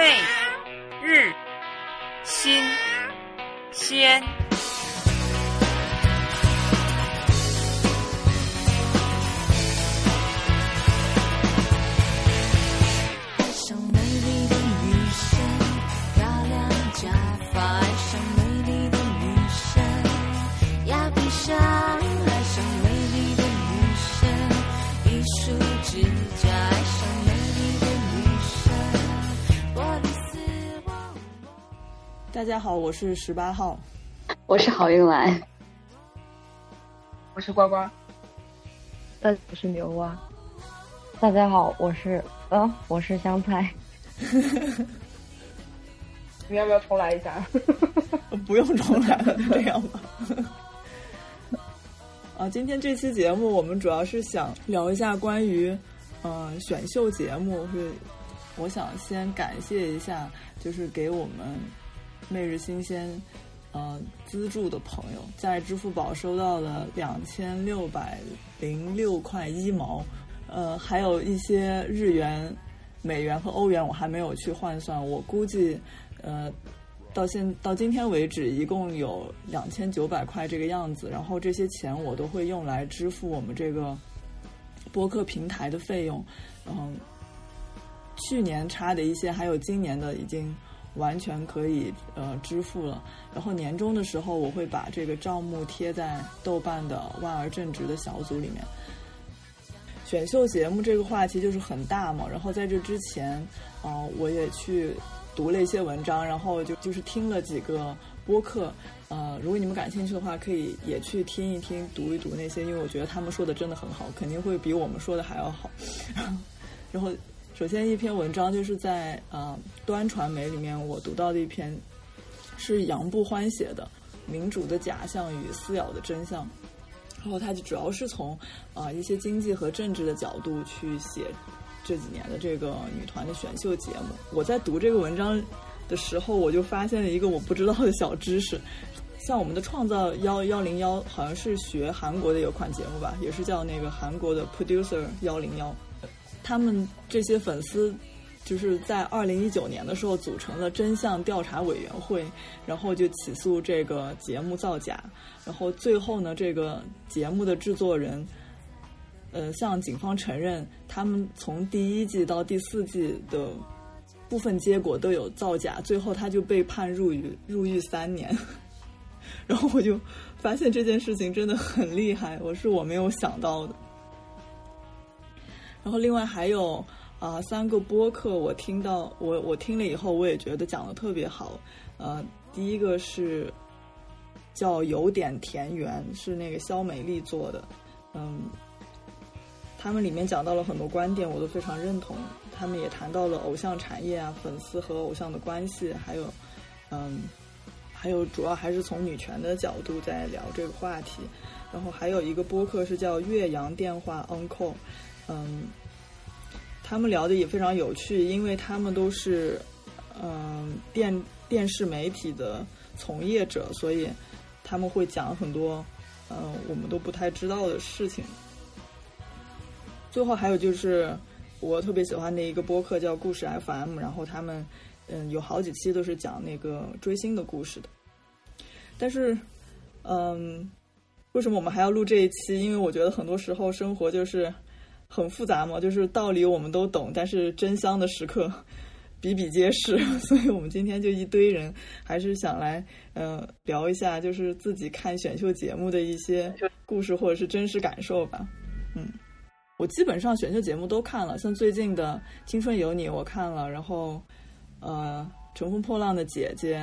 媚、日、新、鲜。大家好，我是十八号。我是郝运来，我是呱呱，大家好，我是牛蛙。大家好，我是呃，我是香菜。你要不要重来一下？不用重来了，就这样吧。啊，今天这期节目我们主要是想聊一下关于呃选秀节目，是我想先感谢一下，就是给我们每日新鲜呃资助的朋友，在支付宝收到了两千六百零六块一毛，呃，还有一些日元、美元和欧元，我还没有去换算，我估计呃。到现到今天为止，一共有两千九百块这个样子，然后这些钱我都会用来支付我们这个播客平台的费用。嗯，去年差的一些，还有今年的已经完全可以呃支付了。然后年终的时候，我会把这个账目贴在豆瓣的万儿正直的小组里面。选秀节目这个话题就是很大嘛，然后在这之前，啊、我也去读了一些文章，然后就就是听了几个播客，呃，如果你们感兴趣的话，可以也去听一听、读一读那些，因为我觉得他们说的真的很好，肯定会比我们说的还要好。然后，首先一篇文章就是在呃端传媒里面我读到的一篇，是杨不欢写的《民主的假象与撕咬的真相》。然后他就主要是从啊、一些经济和政治的角度去写这几年的这个女团的选秀节目。我在读这个文章的时候，我就发现了一个我不知道的小知识。像我们的创造幺幺零幺，好像是学韩国的有款节目吧，也是叫那个韩国的 Producer 幺零幺。他们这些粉丝就是在二零一九年的时候组成了真相调查委员会，然后就起诉这个节目造假，然后最后呢，这个节目的制作人，呃，向警方承认他们从第一季到第四季的部分结果都有造假，最后他就被判入狱入狱三年。然后我就发现这件事情真的很厉害，我是我没有想到的。然后另外还有啊、三个播客，我听到我我听了以后，我也觉得讲的特别好。呃，第一个是叫有点田园，是那个肖美丽做的，嗯，他们里面讲到了很多观点，我都非常认同。他们也谈到了偶像产业啊，粉丝和偶像的关系，还有嗯，还有主要还是从女权的角度在聊这个话题。然后还有一个播客是叫《岳阳电话 Uncle》，嗯，他们聊的也非常有趣，因为他们都是嗯电电视媒体的从业者，所以他们会讲很多嗯我们都不太知道的事情。最后还有就是我特别喜欢的一个播客叫故事 FM，然后他们嗯有好几期都是讲那个追星的故事的。但是嗯，为什么我们还要录这一期？因为我觉得很多时候生活就是很复杂嘛，就是道理我们都懂，但是真香的时刻比比皆是。所以我们今天就一堆人，还是想来呃聊一下，就是自己看选秀节目的一些故事或者是真实感受吧。嗯，我基本上选秀节目都看了，像最近的《青春有你》我看了，然后呃《乘风破浪的姐姐》，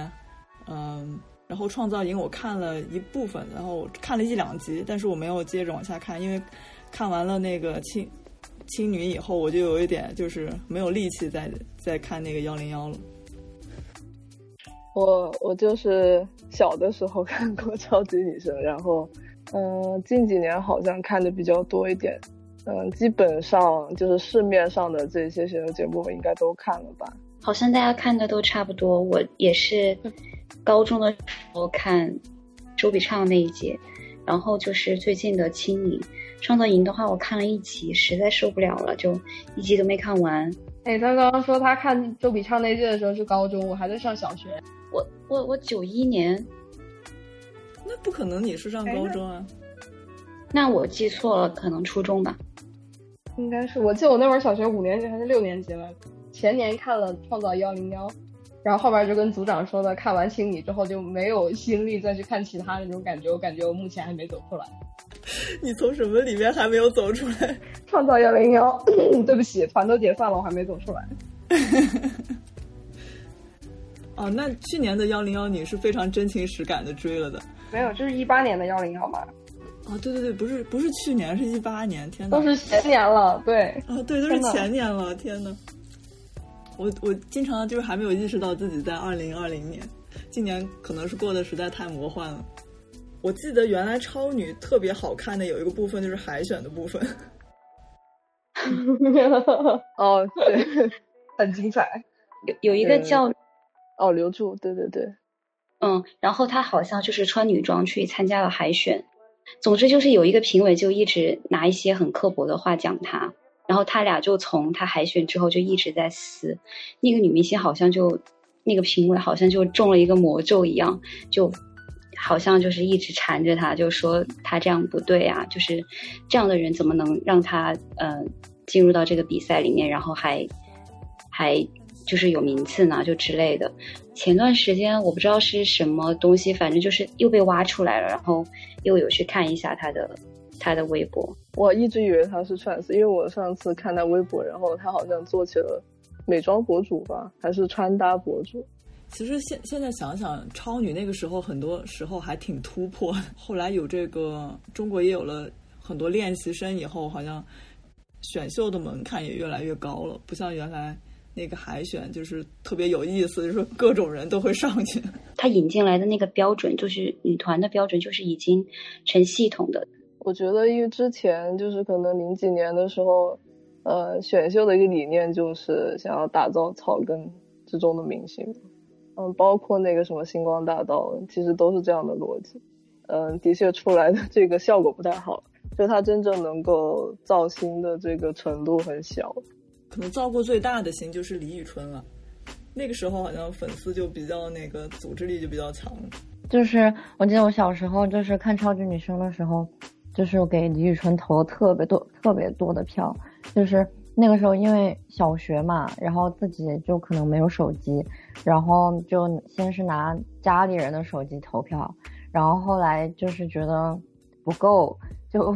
嗯、然后《创造营》我看了一部分，然后看了一两集，但是我没有接着往下看，因为看完了那个青青女以后，我就有一点就是没有力气再再看那个幺零幺了。我我就是小的时候看过超级女声，然后嗯、近几年好像看的比较多一点，嗯、基本上就是市面上的这些选秀节目我应该都看了吧。好像大家看的都差不多。我也是高中的时候看周笔畅那一届，然后就是最近的青影。创造营的话，我看了一集，实在受不了了，就一集都没看完。哎，他刚刚说他看周笔畅那届的时候是高中，我还在上小学。我我我九一年，那不可能，你是上高中啊？那我记错了，可能初中吧。应该是，我记得我那会儿小学五年级还是六年级了。前年看了《创造幺零幺》，然后后边就跟组长说的，看完《青你》之后就没有心力再去看其他那种感觉。我感觉我目前还没走出来。你从什么里面还没有走出来？创造幺零幺，对不起，团都解散了，我还没走出来。哦，那去年的幺零幺你是非常真情实感的追了的。没有，就是一八年的幺零幺吧？哦，对对对，不是不是去年，是一八年。天哪，都是前年了，对。啊，对，都是前年了，天哪！我我经常就是还没有意识到自己在二零二零年，今年可能是过得实在太魔幻了。我记得原来超女特别好看的有一个部分就是海选的部分。哦，对，很精彩。有有一个叫哦刘柱，对对对，嗯，然后他好像就是穿女装去参加了海选。总之就是有一个评委就一直拿一些很刻薄的话讲他，然后他俩就从他海选之后就一直在撕。那个女明星好像就那个评委好像就中了一个魔咒一样，就好像就是一直缠着他，就说他这样不对啊，就是这样的人怎么能让他呃进入到这个比赛里面，然后还还就是有名次呢，就之类的。前段时间我不知道是什么东西，反正就是又被挖出来了，然后又有去看一下他的他的微博。我一直以为他是 trans，因为我上次看他微博，然后他好像做起了美妆博主吧，还是穿搭博主。其实现现在想想，超女那个时候很多时候还挺突破。后来有这个中国也有了很多练习生以后，好像选秀的门槛也越来越高了，不像原来。那个海选就是特别有意思，就是各种人都会上去。他引进来的那个标准，就是女团的标准，就是已经成系统的。我觉得，因为之前就是可能零几年的时候，呃，选秀的一个理念就是想要打造草根之中的明星，嗯，包括那个什么星光大道，其实都是这样的逻辑。嗯，的确出来的这个效果不太好，就他真正能够造星的这个程度很小。可能造过最大的星就是李宇春了，那个时候好像粉丝就比较那个组织力就比较强。就是我记得我小时候就是看超级女声的时候，就是给李宇春投了特别多特别多的票。就是那个时候因为小学嘛，然后自己就可能没有手机，然后就先是拿家里人的手机投票，然后后来就是觉得不够，就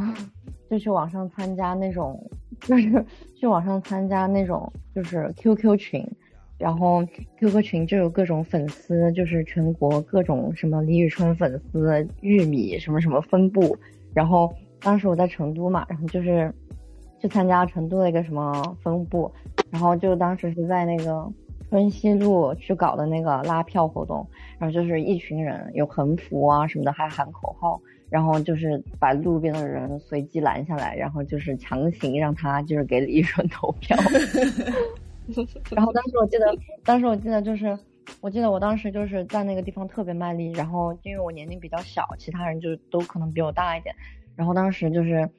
就去网上参加那种。就是去网上参加那种就是 QQ 群，然后 QQ 群就有各种粉丝，就是全国各种什么李宇春粉丝、玉米什么什么分布。然后当时我在成都嘛，然后就是去参加成都的一个什么分部，然后就当时是在那个春熙路去搞的那个拉票活动，然后就是一群人有横幅啊什么的，还喊口号。然后就是把路边的人随机拦下来，然后就是强行让他就是给李宇春投票。然后当时我记得，当时我记得就是，我记得我当时就是在那个地方特别卖力。然后因为我年龄比较小，其他人就都可能比我大一点。然后当时就是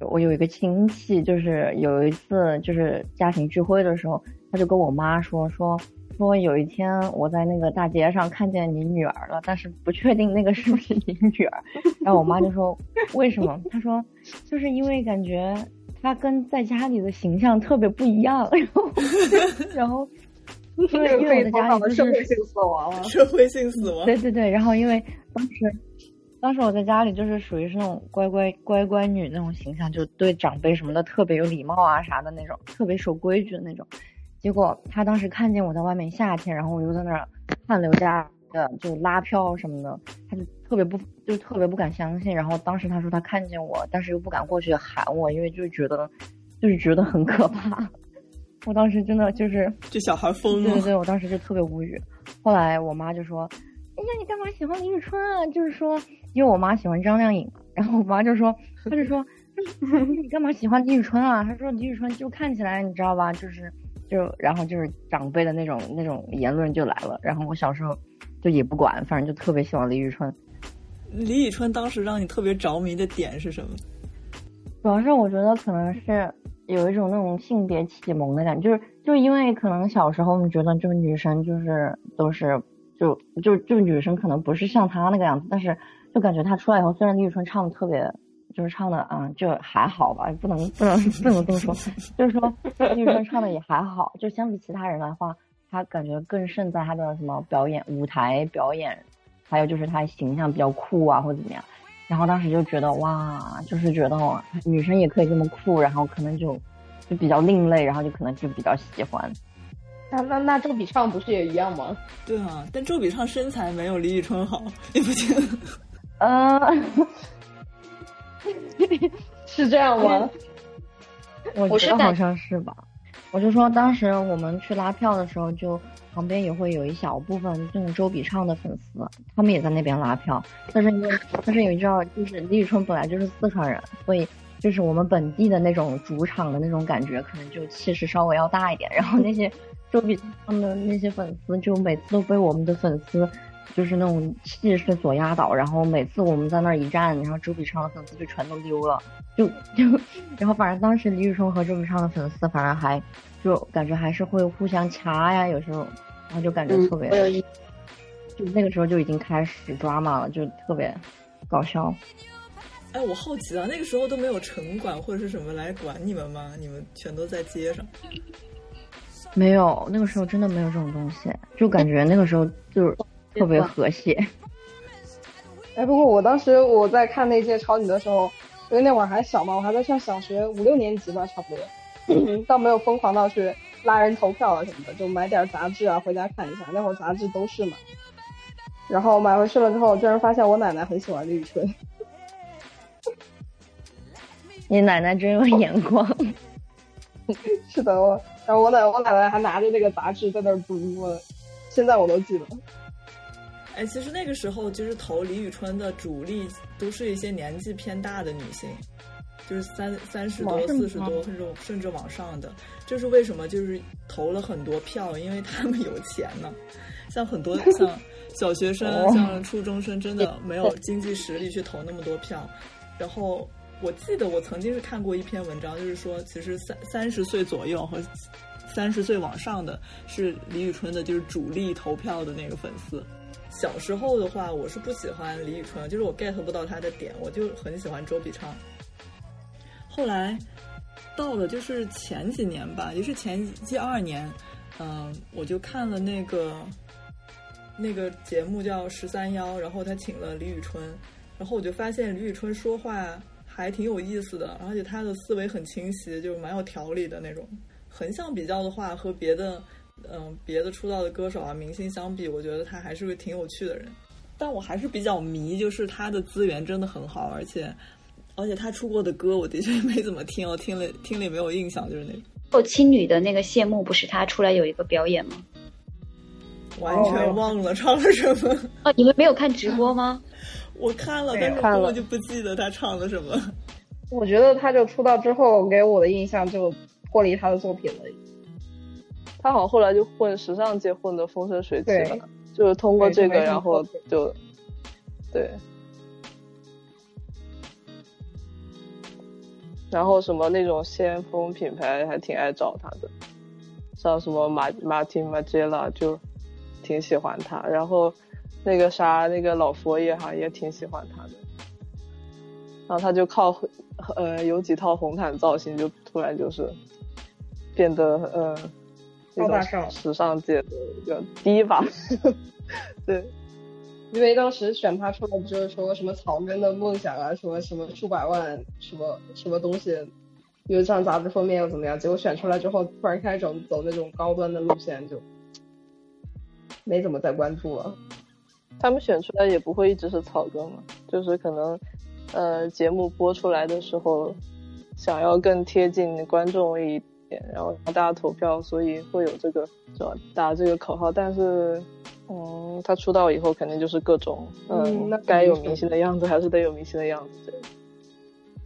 我有一个亲戚，就是有一次就是家庭聚会的时候，他就跟我妈说说。说有一天我在那个大街上看见你女儿了，但是不确定那个是不是你女儿。然后我妈就说为什么？她说就是因为感觉她跟在家里的形象特别不一样。然后 然后 因为因为我在家里就是社会性死亡了，社会性死亡。对对对，然后因为当时当时我在家里就是属于是那种乖乖乖乖女那种形象，就对长辈什么的特别有礼貌啊啥的那种，特别守规矩的那种。结果他当时看见我在外面夏天，然后我又在那儿汗流浃的就拉票什么的，他就特别不就特别不敢相信。然后当时他说他看见我，但是又不敢过去喊我，因为就觉得就是觉得很可怕。我当时真的就是这小孩疯了。对对对，我当时就特别无语。后来我妈就说：“哎呀，你干嘛喜欢李宇春啊？”就是说，因为我妈喜欢张靓颖嘛。然后我妈就说：“她就说你干嘛喜欢李宇春啊？”她说：“李宇春就看起来你知道吧，就是。”就然后就是长辈的那种那种言论就来了，然后我小时候就也不管，反正就特别喜欢李宇春。李宇春当时让你特别着迷的点是什么？主要是我觉得可能是有一种那种性别启蒙的感觉，就是就是因为可能小时候我们觉得就是女生就是都是就就就女生可能不是像她那个样子，但是就感觉她出来以后，虽然李宇春唱的特别。就是唱的啊，就还好吧，不能不能不能这么说，就是说李宇春唱的也还好，就相比其他人来话，她感觉更胜在她的什么表演、舞台表演，还有就是她形象比较酷啊，或者怎么样。然后当时就觉得哇，就是觉得女生也可以这么酷，然后可能就就比较另类，然后就可能就比较喜欢。那那那周笔畅不是也一样吗？对啊，但周笔畅身材没有李宇春好，你不觉得？嗯。是这样吗？我觉得好像是吧。我就说当时我们去拉票的时候，就旁边也会有一小部分这种周笔畅的粉丝，他们也在那边拉票。但是因为但是你知道，就是李宇春本来就是四川人，所以就是我们本地的那种主场的那种感觉，可能就气势稍微要大一点。然后那些周笔畅的那些粉丝，就每次都被我们的粉丝。就是那种气势所压倒，然后每次我们在那儿一站，然后周笔畅的粉丝就全都溜了，就就，然后反正当时李宇春和周笔畅的粉丝，反而还就感觉还是会互相掐呀，有时候，然后就感觉特别，就那个时候就已经开始抓马了，就特别搞笑。哎，我好奇啊，那个时候都没有城管或者是什么来管你们吗？你们全都在街上？没有，那个时候真的没有这种东西，就感觉那个时候就是。特别和谐。哎，不过我当时我在看那届超女的时候，因为那会儿还小嘛，我还在上小学五六年级吧，差不多，倒没有疯狂到去拉人投票啊什么的，就买点杂志啊回家看一下。那会儿杂志都是嘛。然后买回去了之后，居然发现我奶奶很喜欢李宇春。你奶奶真有眼光。是的，我然后我奶我奶奶还拿着那个杂志在那儿读，现在我都记得。哎，其实那个时候就是投李宇春的主力都是一些年纪偏大的女性，就是三三十多、四十多，甚至甚至往上的。这是为什么？就是投了很多票，因为他们有钱呢。像很多 像小学生、像初中生，真的没有经济实力去投那么多票。然后我记得我曾经是看过一篇文章，就是说，其实三三十岁左右和三十岁往上的是李宇春的，就是主力投票的那个粉丝。小时候的话，我是不喜欢李宇春，就是我 get 不到她的点，我就很喜欢周笔畅。后来到了就是前几年吧，也是前一二年，嗯，我就看了那个那个节目叫《十三幺》，然后他请了李宇春，然后我就发现李宇春说话还挺有意思的，而且他的思维很清晰，就蛮有条理的那种。横向比较的话，和别的。嗯，别的出道的歌手啊、明星相比，我觉得他还是个挺有趣的人。但我还是比较迷，就是他的资源真的很好，而且而且他出过的歌，我的确没怎么听，我听了听了也没有印象，就是那种。后，青女的那个谢幕不是他出来有一个表演吗？完全忘了唱了什么。哦，你们没有看直播吗？我看了，但是根本就不记得他唱了什么。我觉得他就出道之后给我的印象就脱离他的作品了。他好像后来就混时尚界混的风生水起了，就是通过这个，然后就，对，然后什么那种先锋品牌还挺爱找他的，像什么马马丁马杰拉就挺喜欢他，然后那个啥那个老佛爷哈也挺喜欢他的，然后他就靠呃有几套红毯造型就突然就是变得呃。高大上，时尚界的一个第一把，对，因为当时选他出来不就是说什么草根的梦想啊，什么什么数百万，什么什么东西，又上杂志封面又怎么样？结果选出来之后，突然开始走走那种高端的路线，就没怎么再关注了。他们选出来也不会一直是草根嘛，就是可能呃节目播出来的时候，想要更贴近观众一。然后大家投票，所以会有这个是吧？打这个口号。但是，嗯，他出道以后肯定就是各种，嗯，那该有明星的样子还是得有明星的样子。对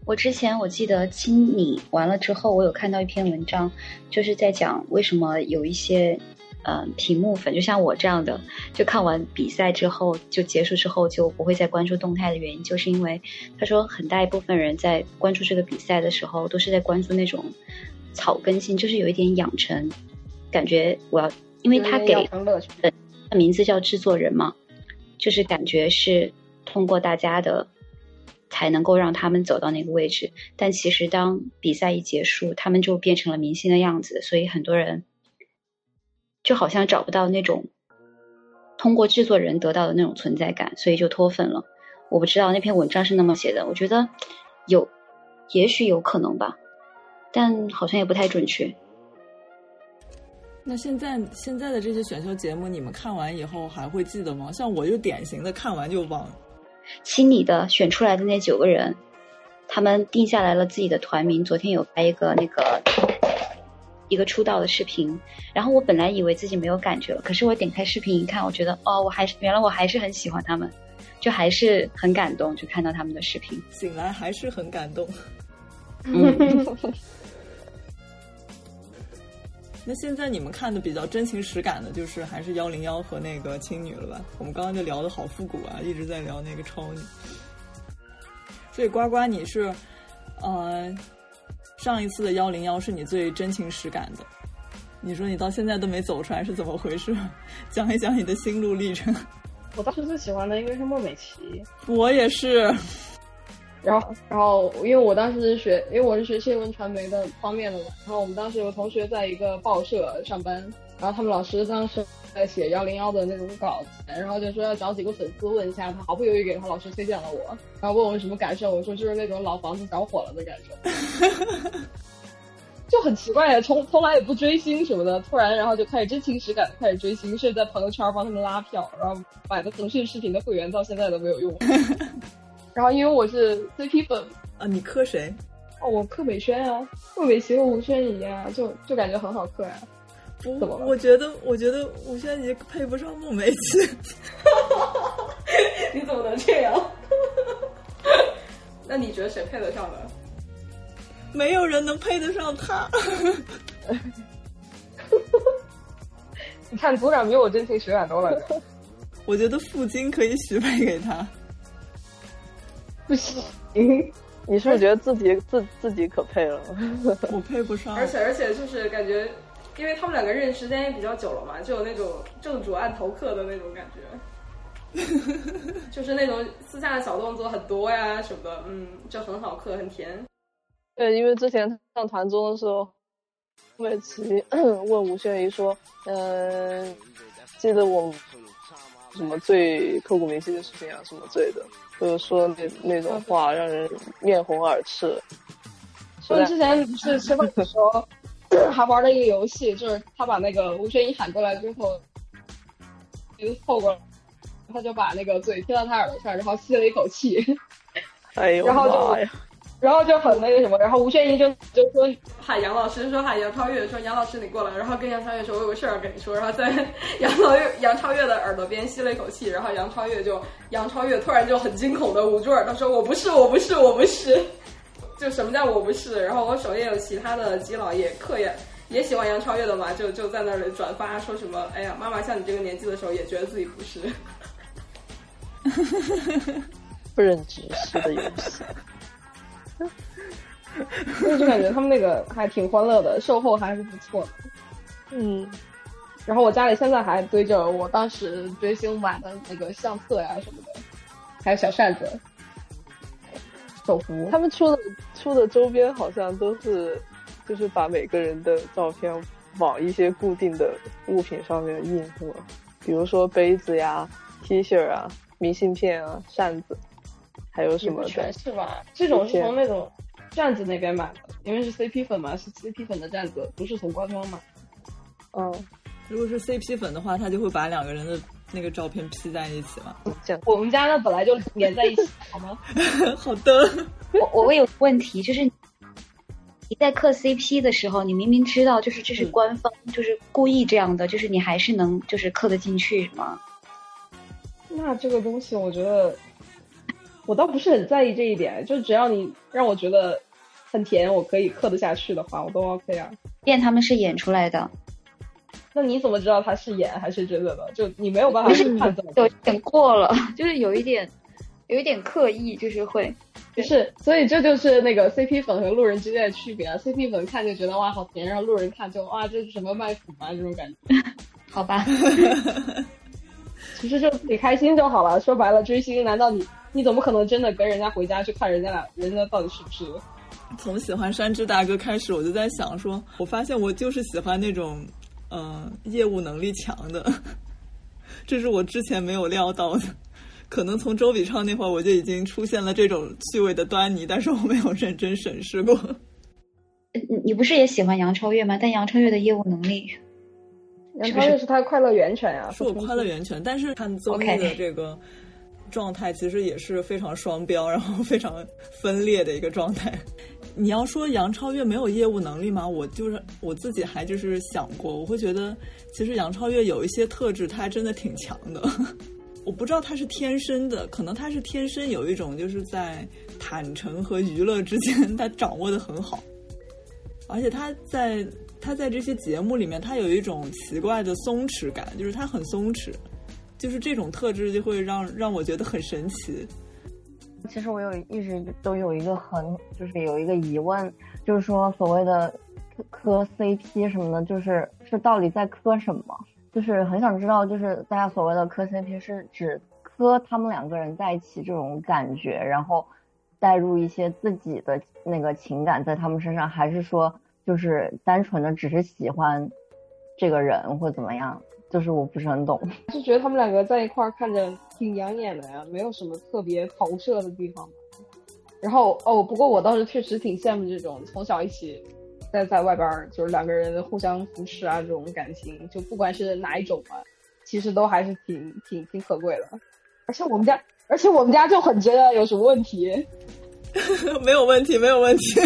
我之前我记得亲你完了之后，我有看到一篇文章，就是在讲为什么有一些。嗯，屏幕粉就像我这样的，就看完比赛之后就结束之后就不会再关注动态的原因，就是因为他说很大一部分人在关注这个比赛的时候都是在关注那种，草根性，就是有一点养成，感觉我要，因为他给养成乐趣。名字叫制作人嘛，就是感觉是通过大家的才能够让他们走到那个位置。但其实当比赛一结束，他们就变成了明星的样子，所以很多人就好像找不到那种通过制作人得到的那种存在感，所以就脱粉了。我不知道那篇文章是那么写的，我觉得有，也许有可能吧，但好像也不太准确。那现在现在的这些选秀节目，你们看完以后还会记得吗？像我就典型的看完就忘。心里的选出来的那九个人，他们定下来了自己的团名。昨天有拍一个那个一个出道的视频，然后我本来以为自己没有感觉了，可是我点开视频一看，我觉得哦，我还是原来我还是很喜欢他们，就还是很感动，就看到他们的视频，醒来还是很感动。嗯。那现在你们看的比较真情实感的，就是还是幺零幺和那个青女了吧？我们刚刚就聊的好复古啊，一直在聊那个超女。所以呱呱，你是，呃，上一次的幺零幺是你最真情实感的。你说你到现在都没走出来是怎么回事？讲一讲你的心路历程。我当时最喜欢的应该是孟美岐。我也是。然后，然后，因为我当时是学，因为我是学新闻传媒的方面的嘛。然后我们当时有同学在一个报社上班，然后他们老师当时在写幺零幺的那种稿子，然后就说要找几个粉丝问一下他，毫不犹豫给他老师推荐了我，然后问我什么感受，我说就是那种老房子着火了的感受，就很奇怪，从从来也不追星什么的，突然然后就开始真情实感开始追星，甚至在朋友圈帮他们拉票，然后买的腾讯视频的会员到现在都没有用。然后因为我是 CP 粉啊，你磕谁？哦，我磕美萱啊，孟美琪和吴宣仪啊，就就感觉很好磕呀。不，我觉得我觉得吴宣仪配不上孟美岐。你怎么能这样？那你觉得谁配得上呢？没有人能配得上他。你看组长比我真情实感多了。我觉得傅晶可以许配给他。不行，你是不是觉得自己 自自己可配了？我配不上。而且而且就是感觉，因为他们两个认识时间也比较久了嘛，就有那种正主按头客的那种感觉，就是那种私下的小动作很多呀什么的，嗯，就很好磕，很甜。对，因为之前上团综的时候，孟美岐问吴宣仪说：“嗯，记得我什么最刻骨铭心的事情啊，什么之类的。”就是说那那种话让人面红耳赤。所以之前不是吃饭的时候还玩了一个游戏，就是他把那个吴宣仪喊过来之后，就凑过来，他就把那个嘴贴到他耳朵上，然后吸了一口气。哎呦然后就然后就很那个什么，然后吴宣仪就就说喊杨老师，说喊杨超越，说杨老师你过来，然后跟杨超越说，我有个事儿要跟你说，然后在 杨超越杨超越的耳朵边吸了一口气，然后杨超越就杨超越突然就很惊恐的捂住耳朵说，我不是我不是我不是，就什么叫我不是？然后我首页有其他的基佬也刻也也喜欢杨超越的嘛，就就在那里转发说什么，哎呀，妈妈像你这个年纪的时候也觉得自己不是，不忍直视的游戏。所 以就感觉他们那个还挺欢乐的，售后还是不错的。嗯，然后我家里现在还堆着我当时追星买的那个相册呀什么的，还有小扇子、手幅。他们出的出的周边好像都是，就是把每个人的照片往一些固定的物品上面印，是吗？比如说杯子呀、T 恤啊、明信片啊、扇子，还有什么的？全是吧？这种是从那种站子那边买的，因为是 CP 粉嘛，是 CP 粉的站子，不是从官方买。嗯，如果是 CP 粉的话，他就会把两个人的那个照片 P 在一起嘛。这样，我们家呢本来就连在一起，好吗？好的。我我有问题，就是你在磕 CP 的时候，你明明知道就是这是官方，就是故意这样的，就是你还是能就是磕得进去吗？那这个东西，我觉得我倒不是很在意这一点，就只要你让我觉得很甜，我可以磕得下去的话，我都 OK 啊。变他们是演出来的，那你怎么知道他是演还是真的呢？就你没有办法去判断。有点过了，就是有一点，有一点刻意，就是会。不是，所以这就是那个 CP 粉和路人之间的区别啊。CP 粉看就觉得哇好甜，然后路人看就哇这是什么卖腐啊这种感觉。好吧 其实就自己开心就好了。说白了，追星难道你你怎么可能真的跟人家回家去看人家俩人家到底是不是？从喜欢山治大哥开始，我就在想说，我发现我就是喜欢那种，嗯、业务能力强的，这是我之前没有料到的。可能从周笔畅那会儿我就已经出现了这种趣味的端倪，但是我没有认真审视过。你你不是也喜欢杨超越吗？但杨超越的业务能力，杨超越是他的快乐源泉啊，是我快乐源泉，但是看综艺的这个状态其实也是非常双标，然后非常分裂的一个状态。你要说杨超越没有业务能力吗？我就是我自己还就是想过，我会觉得其实杨超越有一些特质，她真的挺强的。我不知道她是天生的，可能她是天生有一种就是在坦诚和娱乐之间，她掌握的很好。而且她在她在这些节目里面，她有一种奇怪的松弛感，就是她很松弛，就是这种特质就会让让我觉得很神奇。其实我有一直都有一个很，就是有一个疑问，就是说所谓的磕磕 CP 什么的，就是是到底在磕什么？就是很想知道，就是大家所谓的磕 CP 是指磕他们两个人在一起这种感觉，然后带入一些自己的那个情感在他们身上，还是说就是单纯的只是喜欢这个人或怎么样？就是我不是很懂。就觉得他们两个在一块儿看着挺养眼的呀，没有什么特别投射的地方。然后哦，不过我倒是确实挺羡慕这种从小一起在在外边儿就是两个人互相扶持啊这种感情，就不管是哪一种吧，其实都还是挺挺挺可贵的。而且我们家，而且我们家就很觉得有什么问题，没有问题，没有问题，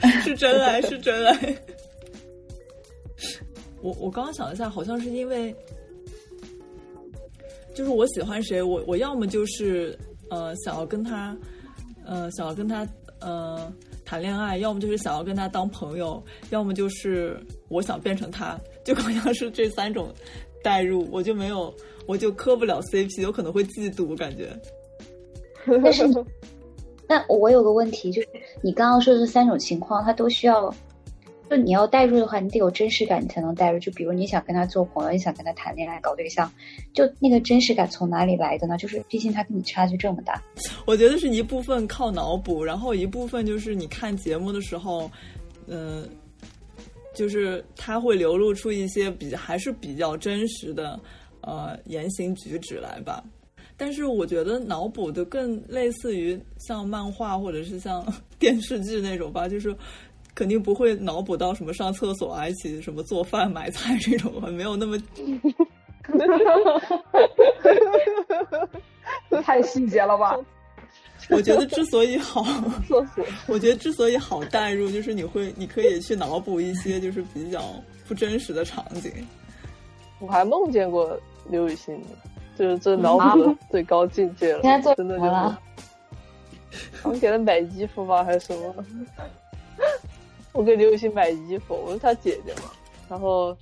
是真爱，是真爱。我我刚刚想了一下，好像是因为，就是我喜欢谁，我我要么就是呃想要跟他，呃想要跟他呃谈恋爱，要么就是想要跟他当朋友，要么就是我想变成他，就好像是这三种代入，我就没有，我就磕不了 CP，有可能会嫉妒，感觉。但是，那我有个问题，就是你刚刚说的这三种情况，它都需要，就你要代入的话，你得有真实感，你才能代入。就比如你想跟他做朋友，你想跟他谈恋爱、搞对象，就那个真实感从哪里来的呢？就是毕竟他跟你差距这么大。我觉得是一部分靠脑补，然后一部分就是你看节目的时候，嗯、就是他会流露出一些比还是比较真实的呃言行举止来吧。但是我觉得脑补的更类似于像漫画或者是像 电视剧那种吧，就是肯定不会脑补到什么上厕所啊、一起什么做饭、买菜这种，没有那么这 太细节了吧？我觉得之所以好，厕所 我觉得之所以好代入，就是你会，你可以去脑补一些就是比较不真实的场景。我还梦见过刘雨欣，就是这脑补的最高境界了，现在做真的就是什么了？他们给他买衣服吧，还是什么？我给刘雨欣买衣服，我是她姐姐嘛，然后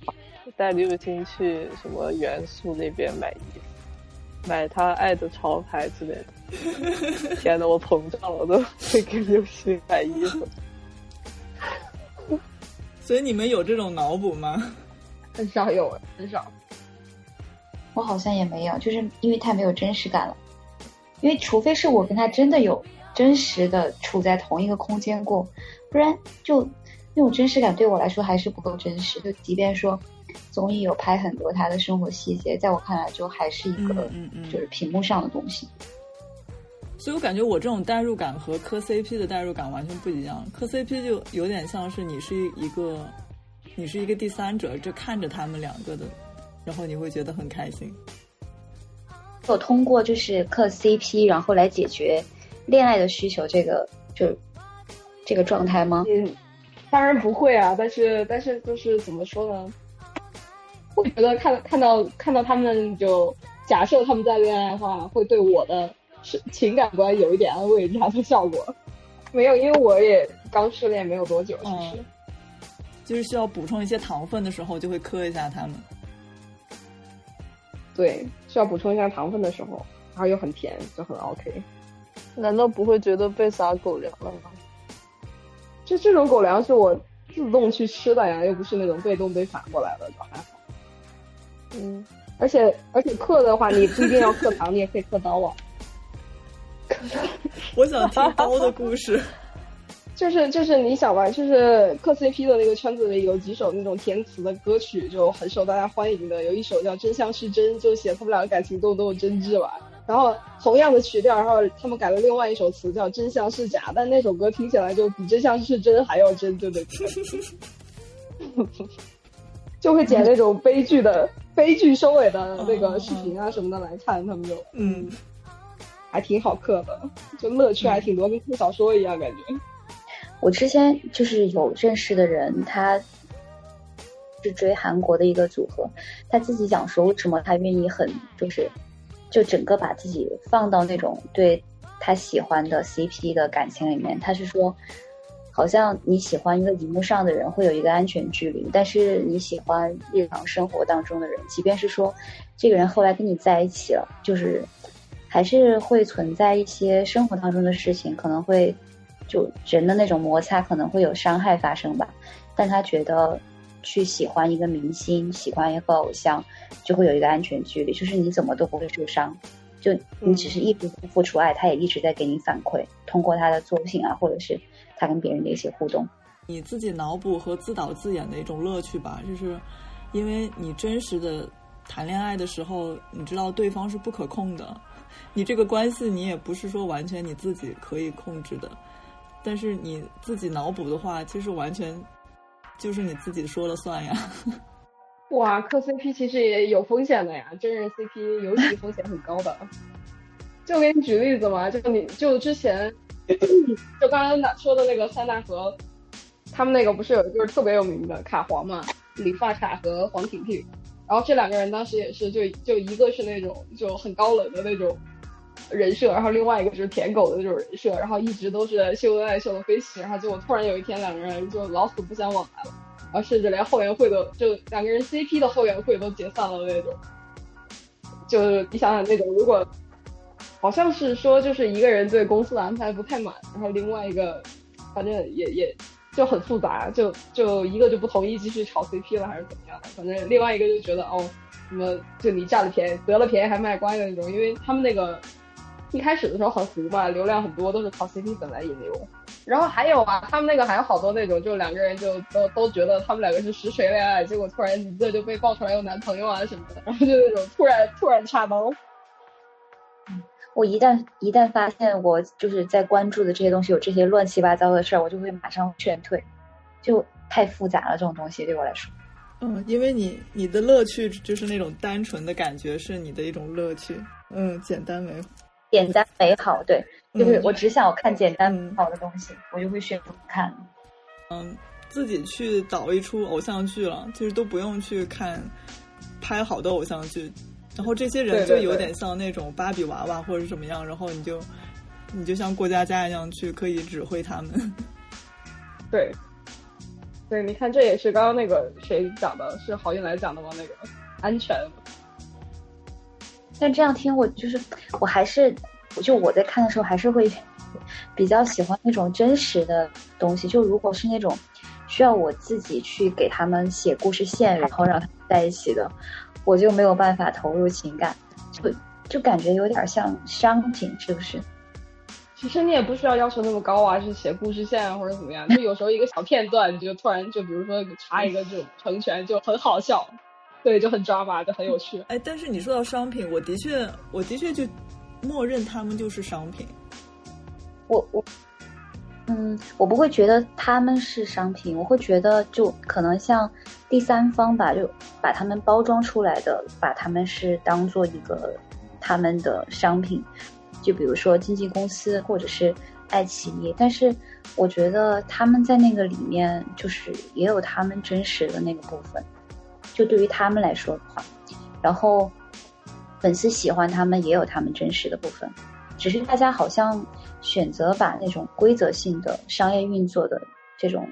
带刘雨欣去什么元素那边买衣服，买她爱的潮牌之类的。天呐，我膨胀了，我都会给刘雨欣买衣服。所以你们有这种脑补吗？很少有，很少。我好像也没有，就是因为太没有真实感了。因为除非是我跟他真的有真实的处在同一个空间过，不然就那种真实感对我来说还是不够真实。就即便说综艺有拍很多他的生活细节，在我看来就还是一个嗯嗯嗯就是屏幕上的东西。所以我感觉我这种代入感和磕 CP 的代入感完全不一样。磕 CP 就有点像是你是一个，你是一个第三者，就看着他们两个的，然后你会觉得很开心。有通过就是磕 CP，然后来解决恋爱的需求，这个就这个状态吗？嗯，当然不会啊，但是但是就是怎么说呢？我觉得看看到看到他们就假设他们在恋爱的话，会对我的是情感观有一点安慰这样的效果。没有，因为我也刚失恋没有多久，其实。嗯就是需要补充一些糖分的时候，就会磕一下他们。对，需要补充一下糖分的时候，然后又很甜，就很 OK。难道不会觉得被撒狗粮了吗？就这种狗粮是我自动去吃的呀，又不是那种被动被反过来的，就还好。嗯，而且而且嗑的话，你不一定要嗑糖，你也可以嗑刀啊。我想听刀的故事。就是就是你想吧，就是磕 CP 的那个圈子里有几首那种填词的歌曲就很受大家欢迎的，有一首叫《真相是真》，就写他们两个感情都都有真挚吧。然后同样的曲调，然后他们改了另外一首词叫《真相是假》，但那首歌听起来就比《真相是真》还要真，对不对。就会剪那种悲剧的悲剧收尾的那个视频啊什么的来看，他们就嗯，还挺好嗑的，就乐趣还挺多，跟看小说一样感觉。我之前就是有认识的人，他是追韩国的一个组合，他自己讲说为什么他愿意很就是就整个把自己放到那种对他喜欢的 CP 的感情里面，他是说，好像你喜欢一个荧幕上的人会有一个安全距离，但是你喜欢日常生活当中的人，即便是说这个人后来跟你在一起了，就是还是会存在一些生活当中的事情，可能会。就人的那种摩擦可能会有伤害发生吧，但他觉得去喜欢一个明星，喜欢一个偶像，就会有一个安全距离，就是你怎么都不会受伤，就你只是一直付出爱，他也一直在给你反馈，通过他的作品啊，或者是他跟别人的一些互动，你自己脑补和自导自演的一种乐趣吧，就是因为你真实的谈恋爱的时候，你知道对方是不可控的，你这个关系你也不是说完全你自己可以控制的。但是你自己脑补的话，其实完全就是你自己说了算呀。哇，磕 CP 其实也有风险的呀，真人 CP 尤其风险很高的。就给你举例子嘛，就你就之前 就刚刚说的那个三大河，他们那个不是有一对特别有名的卡皇嘛，理发卡和黄婷婷，然后这两个人当时也是就就一个是那种就很高冷的那种。人设，然后另外一个就是舔狗的这种人设，然后一直都是秀恩爱秀的飞起，然后结果突然有一天两个人就老死不相往来了，然后甚至连后援会都就两个人 CP 的后援会都解散了那种。就你想想那种，如果好像是说就是一个人对公司的安排不太满，然后另外一个反正也也就很复杂，就就一个就不同意继续炒 CP 了还是怎么样，反正另外一个就觉得哦，什么就你占了便宜得了便宜还卖乖的那种，因为他们那个。一开始的时候很糊嘛，流量很多，都是靠 CP 粉来引流。然后还有啊，他们那个还有好多那种，就两个人就都都觉得他们两个是实锤恋爱，结果突然一个就被爆出来有男朋友啊什么的，然后就那种突然突然插刀。我一旦一旦发现我就是在关注的这些东西有这些乱七八糟的事儿，我就会马上劝退，就太复杂了这种东西对我来说。嗯，因为你你的乐趣就是那种单纯的感觉是你的一种乐趣，嗯，简单美。简单美好，对，就是我只想看简单美好的东西，我就会选择看。嗯，自己去导一出偶像剧了，就是都不用去看拍好的偶像剧，然后这些人就有点像那种芭比娃娃或者是什么样，然后你就你就像过家家一样去可以指挥他们。对，对，你看这也是刚刚那个谁讲的，是郝运来讲的吗？那个安全。但这样听我就是，我还是，就我在看的时候还是会比较喜欢那种真实的东西。就如果是那种需要我自己去给他们写故事线，然后让他们在一起的，我就没有办法投入情感，就就感觉有点像商品，是不是？其实你也不需要要求那么高啊，是写故事线或者怎么样。就有时候一个小片段，你就突然就比如说插一个这种成全，就很好笑。对，就很抓马，就很有趣。哎，但是你说到商品，我的确，我的确就默认他们就是商品。我我，嗯，我不会觉得他们是商品，我会觉得就可能像第三方吧，就把他们包装出来的，把他们是当做一个他们的商品。就比如说经纪公司或者是爱奇艺，但是我觉得他们在那个里面，就是也有他们真实的那个部分。就对于他们来说的话，然后粉丝喜欢他们也有他们真实的部分，只是大家好像选择把那种规则性的商业运作的这种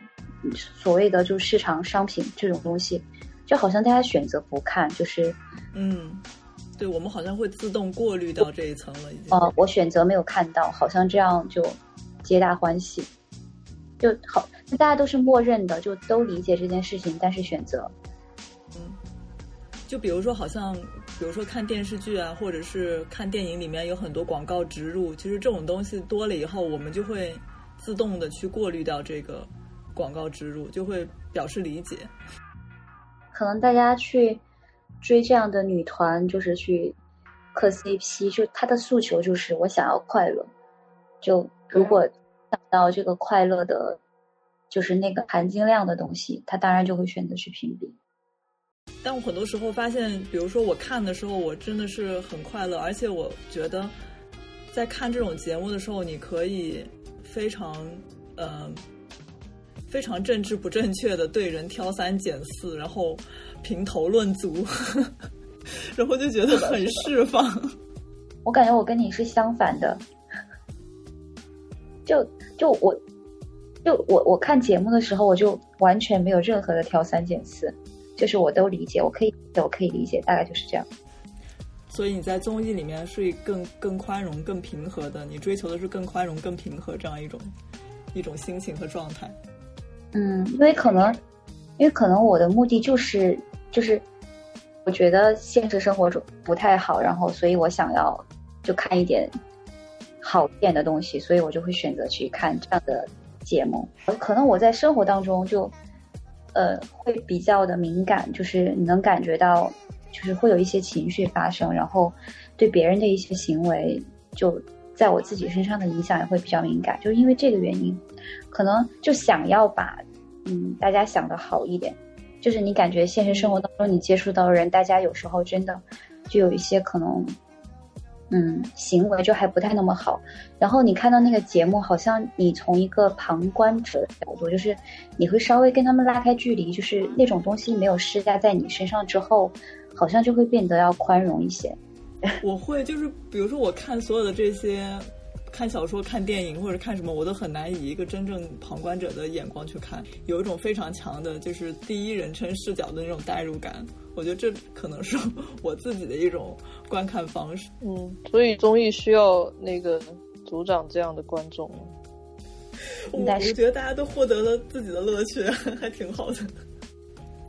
所谓的就市场商品这种东西，就好像大家选择不看，就是嗯，对我们好像会自动过滤到这一层了，已经。哦，我选择没有看到，好像这样就皆大欢喜，就好，大家都是默认的，就都理解这件事情，但是选择，就比如说，好像比如说看电视剧啊，或者是看电影里面有很多广告植入，其实这种东西多了以后，我们就会自动的去过滤掉这个广告植入，就会表示理解。可能大家去追这样的女团，就是去磕 CP，就她的诉求就是我想要快乐，就如果想到这个快乐的，就是那个含金量的东西，他当然就会选择去屏蔽。但我很多时候发现，比如说我看的时候，我真的是很快乐，而且我觉得在看这种节目的时候，你可以非常呃非常政治不正确的对人挑三拣四，然后评头论足，然后就觉得很释放。我感觉我跟你是相反的，就就我就我我看节目的时候，我就完全没有任何的挑三拣四，就是我都理解，我可以我可以理解，大概就是这样。所以你在综艺里面是更更宽容、更平和的，你追求的是更宽容、更平和这样一种一种心情和状态。嗯，因为可能，因为可能我的目的就是就是，我觉得现实生活中不太好，然后所以我想要就看一点好一点的东西，所以我就会选择去看这样的节目。可能我在生活当中就呃会比较的敏感，就是你能感觉到，就是会有一些情绪发生，然后对别人的一些行为就。在我自己身上的影响也会比较敏感，就是因为这个原因，可能就想要把嗯大家想的好一点，就是你感觉现实生活当中你接触到的人，大家有时候真的就有一些可能嗯行为就还不太那么好，然后你看到那个节目，好像你从一个旁观者的角度，就是你会稍微跟他们拉开距离，就是那种东西没有施加在你身上之后，好像就会变得要宽容一些。我会就是，比如说我看所有的这些，看小说、看电影或者看什么，我都很难以一个真正旁观者的眼光去看，有一种非常强的，就是第一人称视角的那种代入感。我觉得这可能是 我自己的一种观看方式。嗯，所以综艺需要那个组长这样的观众。我我觉得大家都获得了自己的乐趣，还挺好的。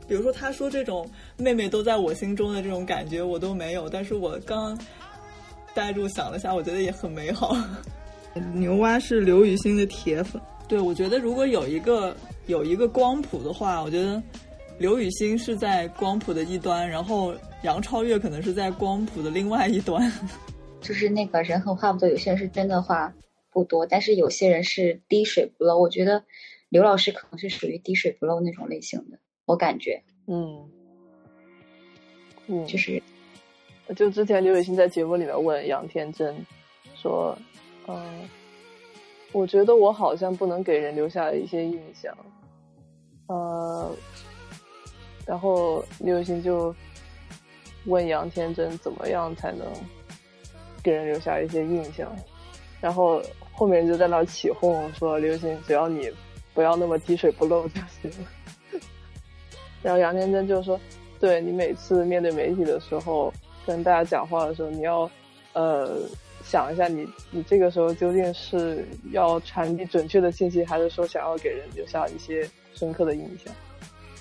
比如说，他说这种妹妹都在我心中的这种感觉，我都没有。但是我刚呆住想了下，我觉得也很美好。牛蛙是刘雨欣的铁粉，对我觉得如果有一个有一个光谱的话，我觉得刘雨欣是在光谱的一端，然后杨超越可能是在光谱的另外一端。就是那个人狠话不多，有些人是真的话不多，但是有些人是滴水不漏。我觉得刘老师可能是属于滴水不漏那种类型的。我感觉，嗯，嗯，就是，就之前刘雨欣在节目里面问杨天真说，嗯，我觉得我好像不能给人留下一些印象，呃，然后刘雨欣就问杨天真怎么样才能给人留下一些印象，然后后面就在那起哄说刘雨欣只要你不要那么滴水不漏就行了。然后杨天真就说：“对你每次面对媒体的时候，跟大家讲话的时候，你要呃想一下你，你这个时候究竟是要传递准确的信息，还是说想要给人留下一些深刻的印象？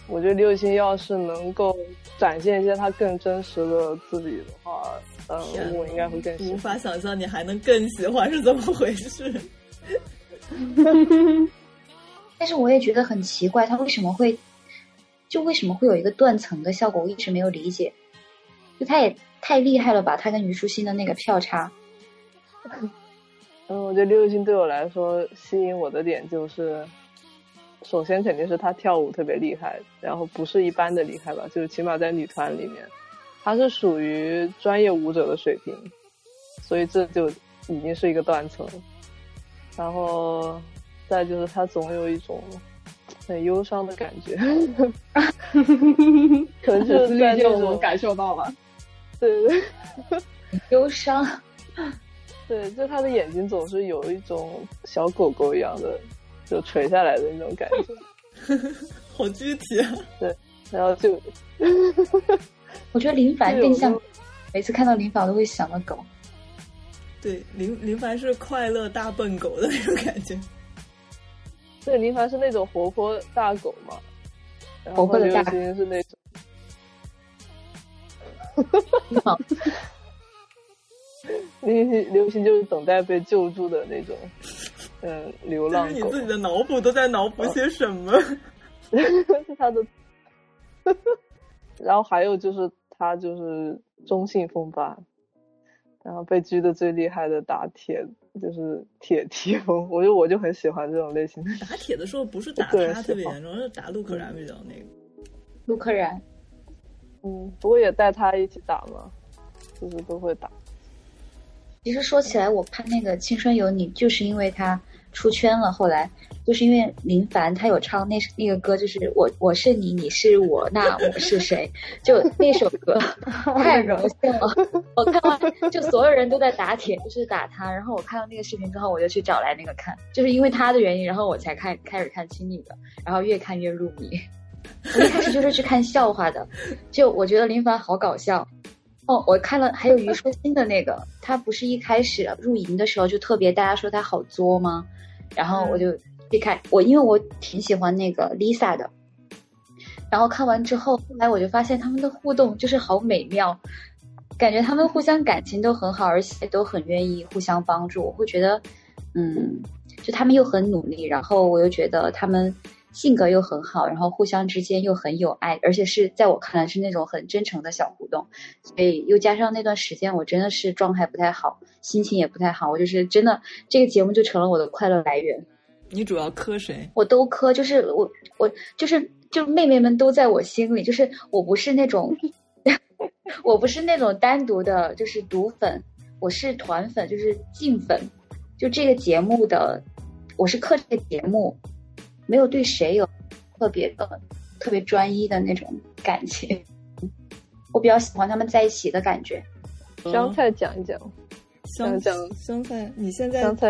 我觉得刘雨欣要是能够展现一些她更真实的自己的话，呃，我应该会更喜欢。无法想象你还能更喜欢是怎么回事？但是我也觉得很奇怪，他为什么会？”就为什么会有一个断层的效果？我一直没有理解。就他也太厉害了吧！他跟虞书欣的那个票差。嗯，我觉得刘雨欣对我来说吸引我的点就是，首先肯定是她跳舞特别厉害，然后不是一般的厉害吧，就是起码在女团里面，她是属于专业舞者的水平，所以这就已经是一个断层。然后再就是她总有一种。很忧伤的感觉，可能就是在那种感受到了，对对，忧伤，对，就他的眼睛总是有一种小狗狗一样的，就垂下来的那种感觉，好具体啊。对，然后就，我觉得林凡更像每次看到林凡都会想到狗。对，林林凡是快乐大笨狗的那种感觉。对，林凡是那种活泼大狗嘛，然后刘活泼的大星是那种。刘星流星就是等待被救助的那种，嗯，流浪狗。你自己的脑补都在脑补些什么？是 他的。然后还有就是他就是中性风吧，然后被狙的最厉害的打铁就是铁蹄风，我就我就很喜欢这种类型的。打铁的时候不是打他特别严重，是打陆可燃比较那个。陆柯燃，嗯，不过也带他一起打嘛，就是都会打。其实说起来，我看那个《青春有你》，就是因为他出圈了。后来就是因为林凡他有唱那那个歌，就是我 我是你，你是我，那我是谁？就那首歌太荣幸了。我看完就所有人都在打铁，就是打他。然后我看到那个视频之后，我就去找来那个看，就是因为他的原因，然后我才开开始看青你的，然后越看越入迷。我一开始就是去看笑话的，就我觉得林凡好搞笑。哦，我看了，还有虞书欣的那个，他不是一开始入营的时候就特别大家说他好作吗？然后我就去看，我因为我挺喜欢那个 Lisa 的，然后看完之后，后来我就发现他们的互动就是好美妙，感觉他们互相感情都很好，而且都很愿意互相帮助。我会觉得，嗯，就他们又很努力，然后我又觉得他们性格又很好，然后互相之间又很有爱，而且是在我看来是那种很真诚的小互动。所以又加上那段时间我真的是状态不太好，心情也不太好，我就是真的这个节目就成了我的快乐来源。你主要磕谁？我都磕，就是我我就是就妹妹们都在我心里，就是我不是那种，我不是那种单独的，就是独粉，我是团粉，就是净粉。就这个节目的，我是磕这个节目，没有对谁有特别的、特别专一的那种感情。我比较喜欢他们在一起的感觉。香菜讲一讲，香讲香菜，你现在香菜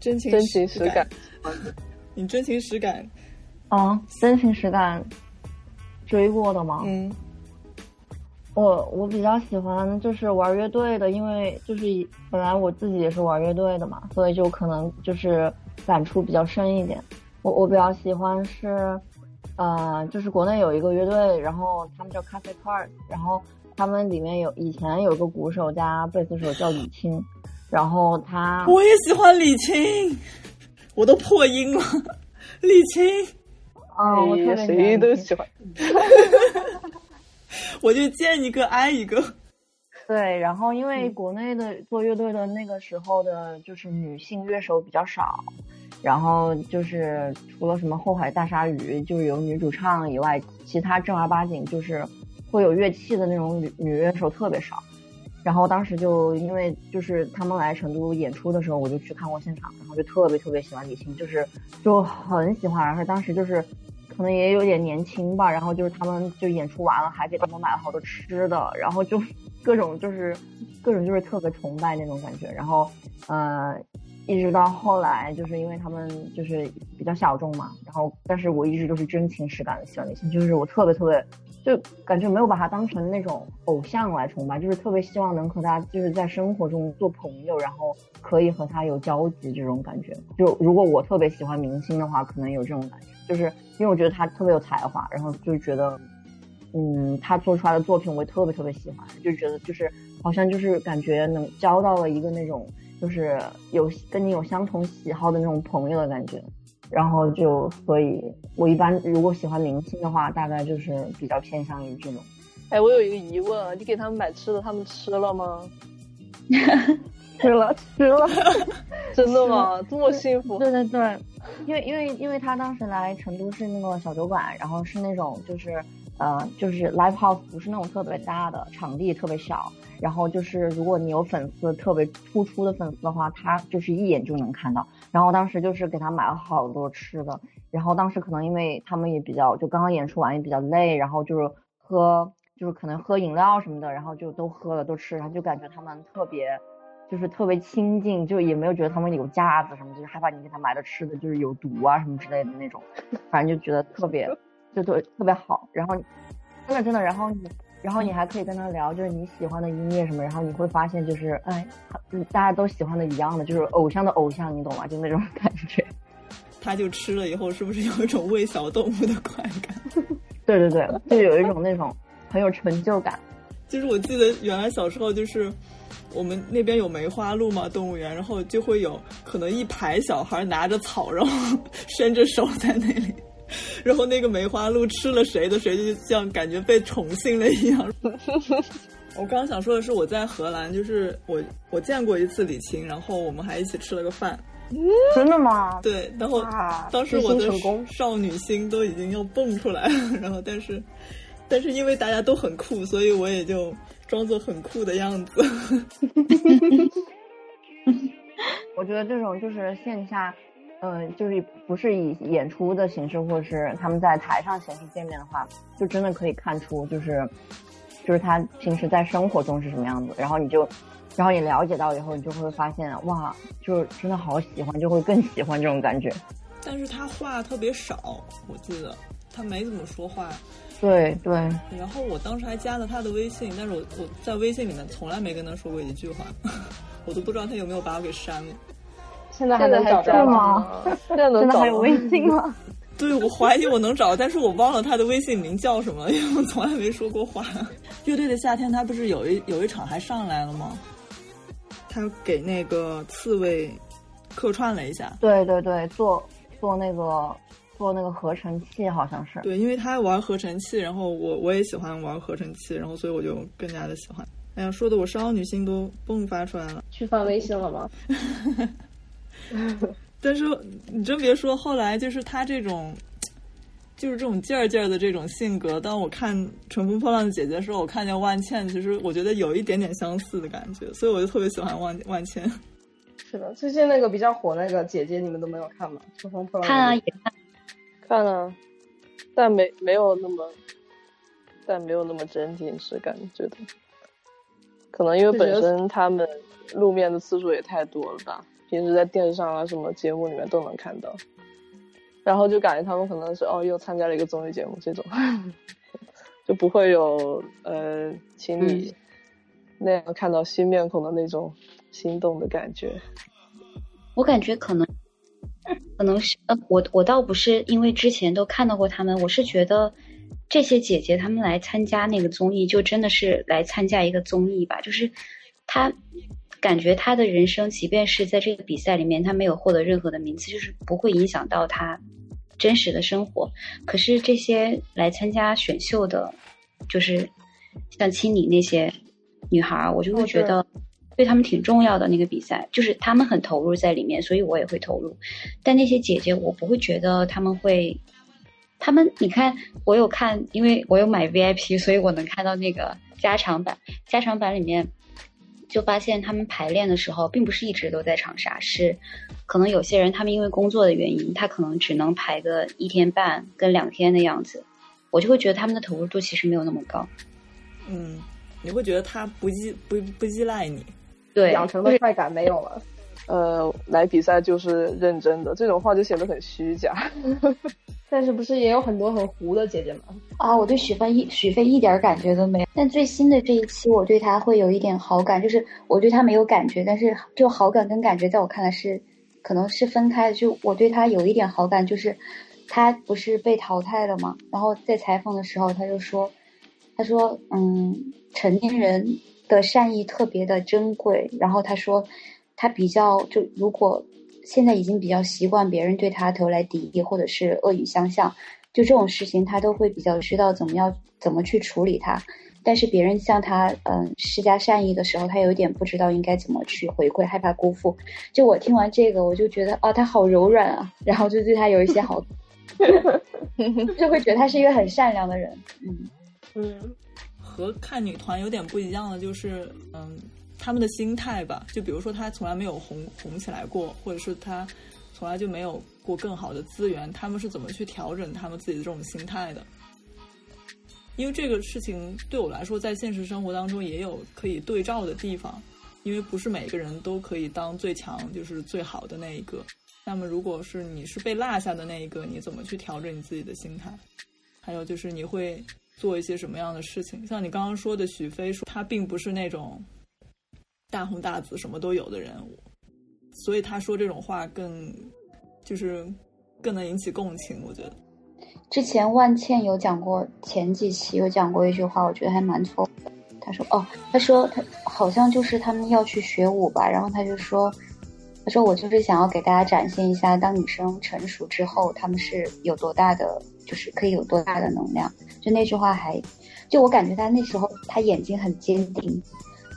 真情真情实实感，你真情实感，啊，真情实感追过的吗？嗯，我我比较喜欢就是玩乐队的，因为就是本来我自己也是玩乐队的嘛，所以就可能就是感触比较深一点。我我比较喜欢是，呃，就是国内有一个乐队，然后他们叫咖啡块儿，然后他们里面有以前有个鼓手加贝斯手叫李青，然后他我也喜欢李青，我都破音了，李青，啊，我特别喜欢哎谁都喜欢。我就见一个爱一个。对，然后因嗯为国内的做乐队的那个时候的，就是女性乐手比较少，然后就是除了什么后海大鲨鱼，就是有女主唱以外，其他正儿八经就是会有乐器的那种女女乐手特别少。然后当时就因为就是他们来成都演出的时候，我就去看过现场，然后就特别特别喜欢李青，就是就很喜欢，然后当时就是可能也有点年轻吧，然后就是他们就演出完了，还给他们买了好多吃的，然后就 各种就是各种就是特别崇拜那种感觉，然后呃一直到后来就是因为他们就是比较小众嘛，然后但是我一直都是真情实感的喜欢李青，就是我特别特别就感觉没有把他当成那种偶像来崇拜，就是特别希望能和他就是在生活中做朋友，然后可以和他有交集这种感觉。就如果我特别喜欢明星的话，可能有这种感觉，就是因为我觉得他特别有才华，然后就觉得，嗯，他做出来的作品我也特别特别喜欢，就觉得就是好像就是感觉能交到了一个那种就是有跟你有相同喜好的那种朋友的感觉。然后就，所以我一般如果喜欢明星的话，大概就是比较偏向于这种。哎，我有一个疑问啊，你给他们买吃的，他们吃了吗？吃 了吃了，真的吗？这么幸福？对对对，因为因为因为他当时来成都是那个小酒馆，然后是那种就是呃就是 live house，不是那种特别大的场地，特别小。然后就是如果你有粉丝特别突出的粉丝的话，他就是一眼就能看到。然后当时就是给他买了好多吃的，然后当时可能因为他们也比较就刚刚演出完也比较累，然后就是喝就是可能喝饮料什么的，然后就都喝了都吃，然后就感觉他们特别。就是特别亲近，就也没有觉得他们有架子什么，就是害怕你给他买的吃的就是有毒啊什么之类的那种，反正就觉得特别，就特特别好。然后真的真的，然后你然后你还可以跟他聊，就是你喜欢的音乐什么，然后你会发现就是，哎，嗯大家都喜欢的一样的，就是偶像的偶像，你懂吗？就那种感觉。他就吃了以后，是不是有一种喂小动物的快感？对对对，就有一种那种很有成就感。就是我记得原来小时候就是。我们那边有梅花鹿嘛，动物园，然后就会有可能一排小孩拿着草，然后 伸着手在那里，然后那个梅花鹿吃了谁的，谁就像感觉被宠幸了一样。我刚刚想说的是，我在荷兰，就是我我见过一次李青，然后我们还一起吃了个饭。真的吗？对，然后当时我的少女心都已经要蹦出来了，然后但是但是因为大家都很酷，所以我也就。装作很酷的样子，我觉得这种就是线下，嗯，就是不是以演出的形式，或者是他们在台上形式见面的话，就真的可以看出，就是就是他平时在生活中是什么样子。然后你就，然后你了解到以后，你就会发现，哇，就是真的好喜欢，就会更喜欢这种感觉。但是他话特别少，我记得他没怎么说话。对对，然后我当时还加了他的微信，但是我我在微信里面从来没跟他说过一句话，我都不知道他有没有把我给删了。现在还能找到吗？现在能找 还有微信吗？对，我怀疑我能找，但是我忘了他的微信名叫什么，因为我从来没说过话。乐队的夏天，他不是有一有一场还上来了吗？他给那个刺猬客串了一下。对对对，做做那个。做那个合成器好像是对，因为他玩合成器，然后我我也喜欢玩合成器，然后所以我就更加的喜欢。哎呀，说的我少女心都迸发出来了。去翻微信了吗？但是你真别说，后来就是他这种，就是这种劲儿劲儿的这种性格。当我看《乘风破浪的姐姐》的时候，我看见万茜，其实我觉得有一点点相似的感觉，所以我就特别喜欢万万茜。是的，最近那个比较火那个姐姐，你们都没有看吗？《乘风破浪》看啊，也看。看了，但没没有那么，但没有那么真情实感，觉得，可能因为本身他们露面的次数也太多了吧，平时在电视上啊什么节目里面都能看到，然后就感觉他们可能是哦又参加了一个综艺节目这种，就不会有呃请你那样看到新面孔的那种心动的感觉，我感觉可能。可能是呃，我我倒不是因为之前都看到过他们，我是觉得这些姐姐她们来参加那个综艺，就真的是来参加一个综艺吧。就是她感觉他的人生，即便是在这个比赛里面，他没有获得任何的名次，就是不会影响到他真实的生活。可是这些来参加选秀的，就是像青你那些女孩，我就会觉得。对他们挺重要的那个比赛，就是他们很投入在里面，所以我也会投入。但那些姐姐，我不会觉得他们会，他们你看，我有看，因为我有买 VIP，所以我能看到那个加长版。加长版里面就发现他们排练的时候，并不是一直都在长沙，是可能有些人他们因为工作的原因，他可能只能排个一天半跟两天的样子。我就会觉得他们的投入度其实没有那么高。嗯，你会觉得他不依不不依赖你。对，养成的快感没有了。呃，来比赛就是认真的，这种话就显得很虚假。但是不是也有很多很糊的姐姐吗？啊，我对许飞一许飞一点感觉都没有。但最新的这一期，我对他会有一点好感，就是我对他没有感觉，但是就好感跟感觉在我看来是可能是分开的。就我对他有一点好感，就是他不是被淘汰了吗？然后在采访的时候，他就说，他说，嗯，成年人。的善意特别的珍贵，然后他说，他比较就如果现在已经比较习惯别人对他投来敌意或者是恶语相向，就这种事情他都会比较知道怎么样怎么去处理他。但是别人向他嗯施加善意的时候，他有点不知道应该怎么去回馈，害怕辜负。就我听完这个，我就觉得啊，他好柔软啊，然后就对他有一些好，就会觉得他是一个很善良的人。嗯嗯。和看女团有点不一样的就是，嗯，他们的心态吧。就比如说，他从来没有红红起来过，或者是他从来就没有过更好的资源，他们是怎么去调整他们自己的这种心态的？因为这个事情对我来说，在现实生活当中也有可以对照的地方。因为不是每个人都可以当最强，就是最好的那一个。那么，如果是你是被落下的那一个，你怎么去调整你自己的心态？还有就是，你会。做一些什么样的事情。像你刚刚说的，许飞说他并不是那种大红大紫什么都有的人，所以他说这种话更就是更能引起共情。我觉得之前万茜有讲过，前几期有讲过一句话，我觉得还蛮错的。他说：“哦，他说他好像就是他们要去学舞吧，然后他就说，他说我就是想要给大家展现一下，当女生成熟之后，她们是有多大的，就是可以有多大的能量。就那句话还，就我感觉他那时候他眼睛很坚定，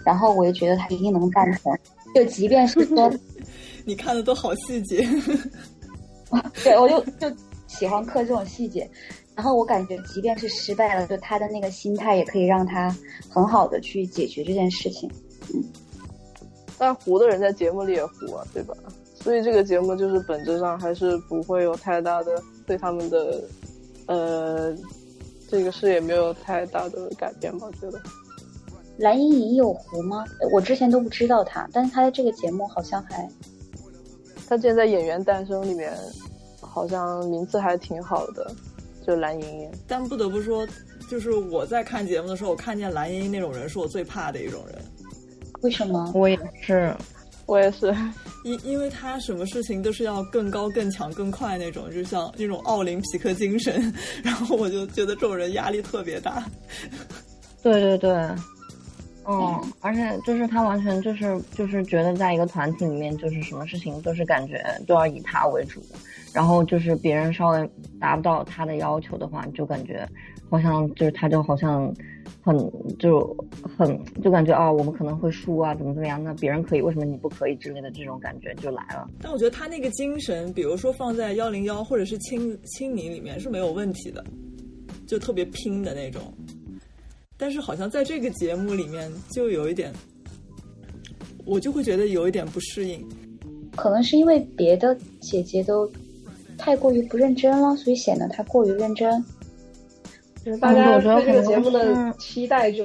然后我也觉得他一定能干成。就即便是说，你看的都好细节，对我就就喜欢刻这种细节。”然后我感觉，即便是失败了，就他的那个心态也可以让他很好的去解决这件事情。嗯，但糊的人在节目里也糊啊，对吧？所以这个节目就是本质上还是不会有太大的对他们的呃这个事也没有太大的改变吧？我觉得。蓝莹莹有胡吗？我之前都不知道她，但是她在这个节目好像还，她之前在《演员诞生》里面好像名字还挺好的。就蓝莹莹，但不得不说，就是我在看节目的时候，我看见蓝莹莹那种人是我最怕的一种人。为什么？我也是，我也是，因因为他什么事情都是要更高、更强、更快那种，就像那种奥林匹克精神，然后我就觉得这种人压力特别大。对对对，嗯，而且就是他完全就是就是觉得在一个团体里面，就是什么事情都是感觉都要以他为主。然后就是别人稍微达不到他的要求的话，就感觉好像就是他就好像很就很就感觉啊，我们可能会输啊，怎么怎么样？那别人可以，为什么你不可以之类的这种感觉就来了。但我觉得他那个精神，比如说放在幺零幺或者是青青你里面是没有问题的，就特别拼的那种。但是好像在这个节目里面就有一点，我就会觉得有一点不适应。可能是因为别的姐姐都。太过于不认真了，所以显得她过于认真。就是大家对这个节目的期待就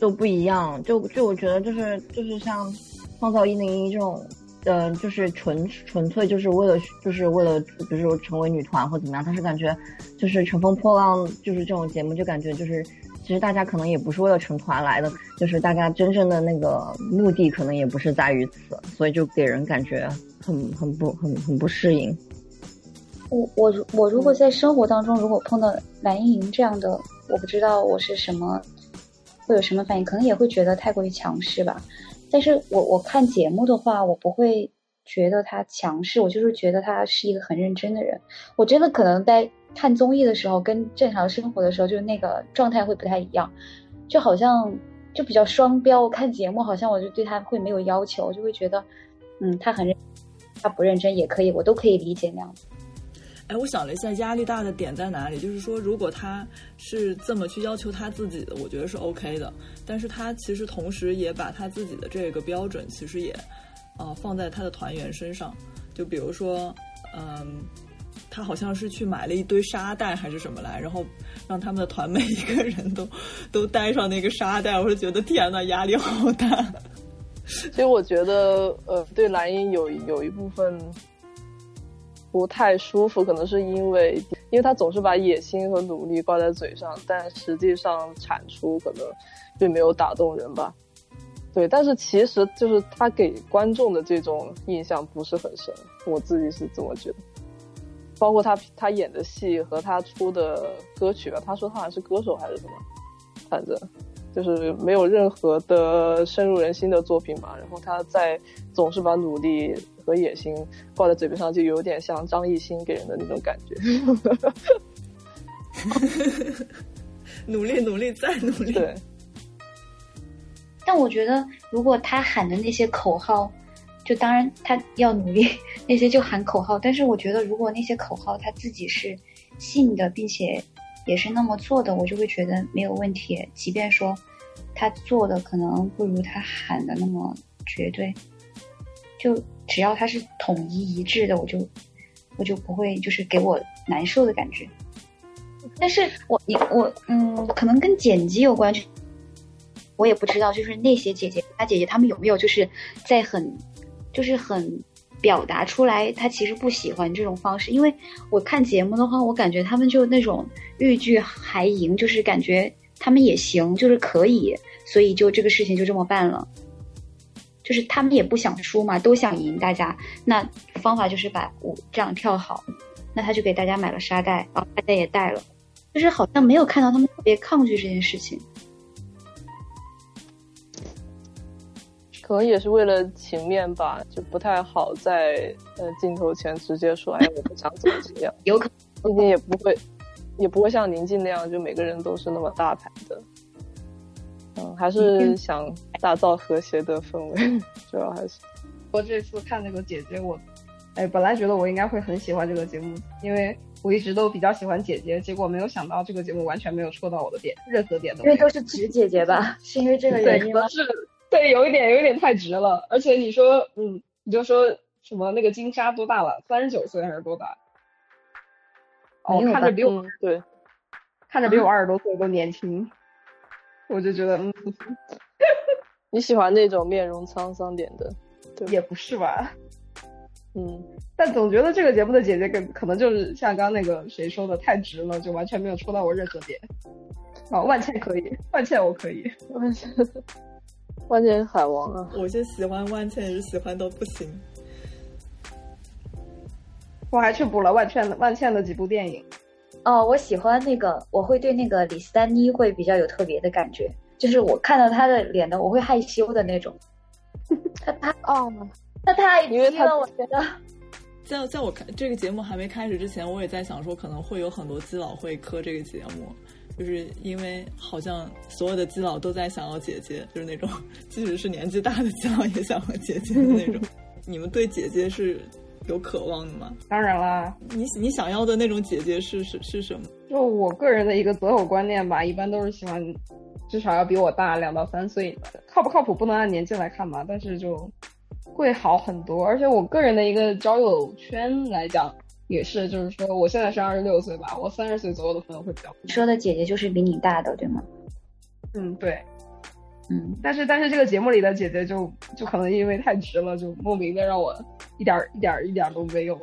都不一样。就就我觉得就是就是像创造一零一这种，呃，就是纯纯粹就是为了就是为了，比如说成为女团或怎么样。但是感觉就是乘风破浪，就是这种节目就感觉就是其实大家可能也不是为了成团来的，就是大家真正的那个目的可能也不是在于此，所以就给人感觉很很不很很不适应。我我我如果在生活当中，如果碰到蓝莹莹这样的，我不知道我是什么，会有什么反应，可能也会觉得太过于强势吧。但是我我看节目的话，我不会觉得他强势，我就是觉得他是一个很认真的人。我真的可能在看综艺的时候，跟正常生活的时候，就是那个状态会不太一样，就好像就比较双标。看节目好像我就对他会没有要求，我就会觉得，嗯，他很认，他不认真也可以，我都可以理解那样子。哎，我想了一下，压力大的点在哪里？就是说，如果他是这么去要求他自己的，我觉得是 OK 的。但是他其实同时也把他自己的这个标准，其实也，呃，放在他的团员身上。就比如说，嗯，他好像是去买了一堆沙袋还是什么来，然后让他们的团每一个人都都带上那个沙袋。我是觉得天呐，压力好大。其实我觉得，呃，对蓝茵有有一部分。不太舒服，可能是因为，因为他总是把野心和努力挂在嘴上，但实际上产出可能并没有打动人吧。对，但是其实就是他给观众的这种印象不是很深，我自己是这么觉得。包括他他演的戏和他出的歌曲吧，他说他好像是歌手还是什么，反正就是没有任何的深入人心的作品嘛。然后他在总是把努力。和野心挂在嘴边上，就有点像张艺兴给人的那种感觉。努力，努力，再努力。对。但我觉得，如果他喊的那些口号，就当然他要努力，那些就喊口号。但是我觉得，如果那些口号他自己是信的，并且也是那么做的，我就会觉得没有问题。即便说他做的可能不如他喊的那么绝对，就。只要他是统一一致的，我就我就不会就是给我难受的感觉。但是我你我嗯，可能跟剪辑有关，我也不知道。就是那些姐姐、大姐姐，她们有没有就是在很就是很表达出来他其实不喜欢这种方式。因为我看节目的话，我感觉他们就那种欲拒还迎，就是感觉他们也行，就是可以，所以就这个事情就这么办了。就是他们也不想输嘛，都想赢大家。那方法就是把舞这样跳好，那他就给大家买了沙袋，然后大家也带了，就是好像没有看到他们特别抗拒这件事情。可能也是为了情面吧，就不太好在呃镜头前直接说，哎，我不想怎么怎么样。有可能毕竟也不会，也不会像宁静那样，就每个人都是那么大牌的。嗯，还是想打造和谐的氛围，主要还是。我这次看那个姐姐，我，哎，本来觉得我应该会很喜欢这个节目，因为我一直都比较喜欢姐姐，结果没有想到这个节目完全没有戳到我的点，任何点都因为都是直姐姐吧？是因为这个，原因吗？是，对，有一点有一点太直了，而且你说，嗯，你就说什么那个金莎多大了？三十九岁还是多大？哦，看着比我、嗯，对，看着比我二十多岁都年轻，我就觉得，嗯，你喜欢那种面容沧桑点的，对也不是吧。嗯，但总觉得这个节目的姐姐跟可能就是像刚刚那个谁说的太直了，就完全没有戳到我任何点。啊，万茜可以，万茜我可以。万茜，万千是海王啊，我是喜欢万茜，也是喜欢到不行。我还去补了万茜的万茜的几部电影。哦，我喜欢那个，我会对那个李斯丹妮会比较有特别的感觉，就是我看到她的脸呢，我会害羞的那种。她她哦，她太因为她激了，我觉得。在在我看这个节目还没开始之前，我也在想说，可能会有很多基佬会磕这个节目，就是因为好像所有的基佬都在想要姐姐，就是那种 即使是年纪大的基佬也想要姐姐的那种。你们对姐姐是有渴望的吗？当然啦，你你想要的那种姐姐是是是什么？就我个人的一个择偶观念吧，一般都是喜欢至少要比我大两到三岁的，靠不靠谱不能按年纪来看嘛，但是就会好很多。而且我个人的一个交友圈来讲，也是，就是说我现在是二十六岁吧，我三十岁左右的朋友会比较多。你说的姐姐就是比你大的，对吗？嗯，对。嗯，但是但是这个节目里的姐姐就就可能因为太直了，就莫名的让我一点儿一点儿一点儿都没有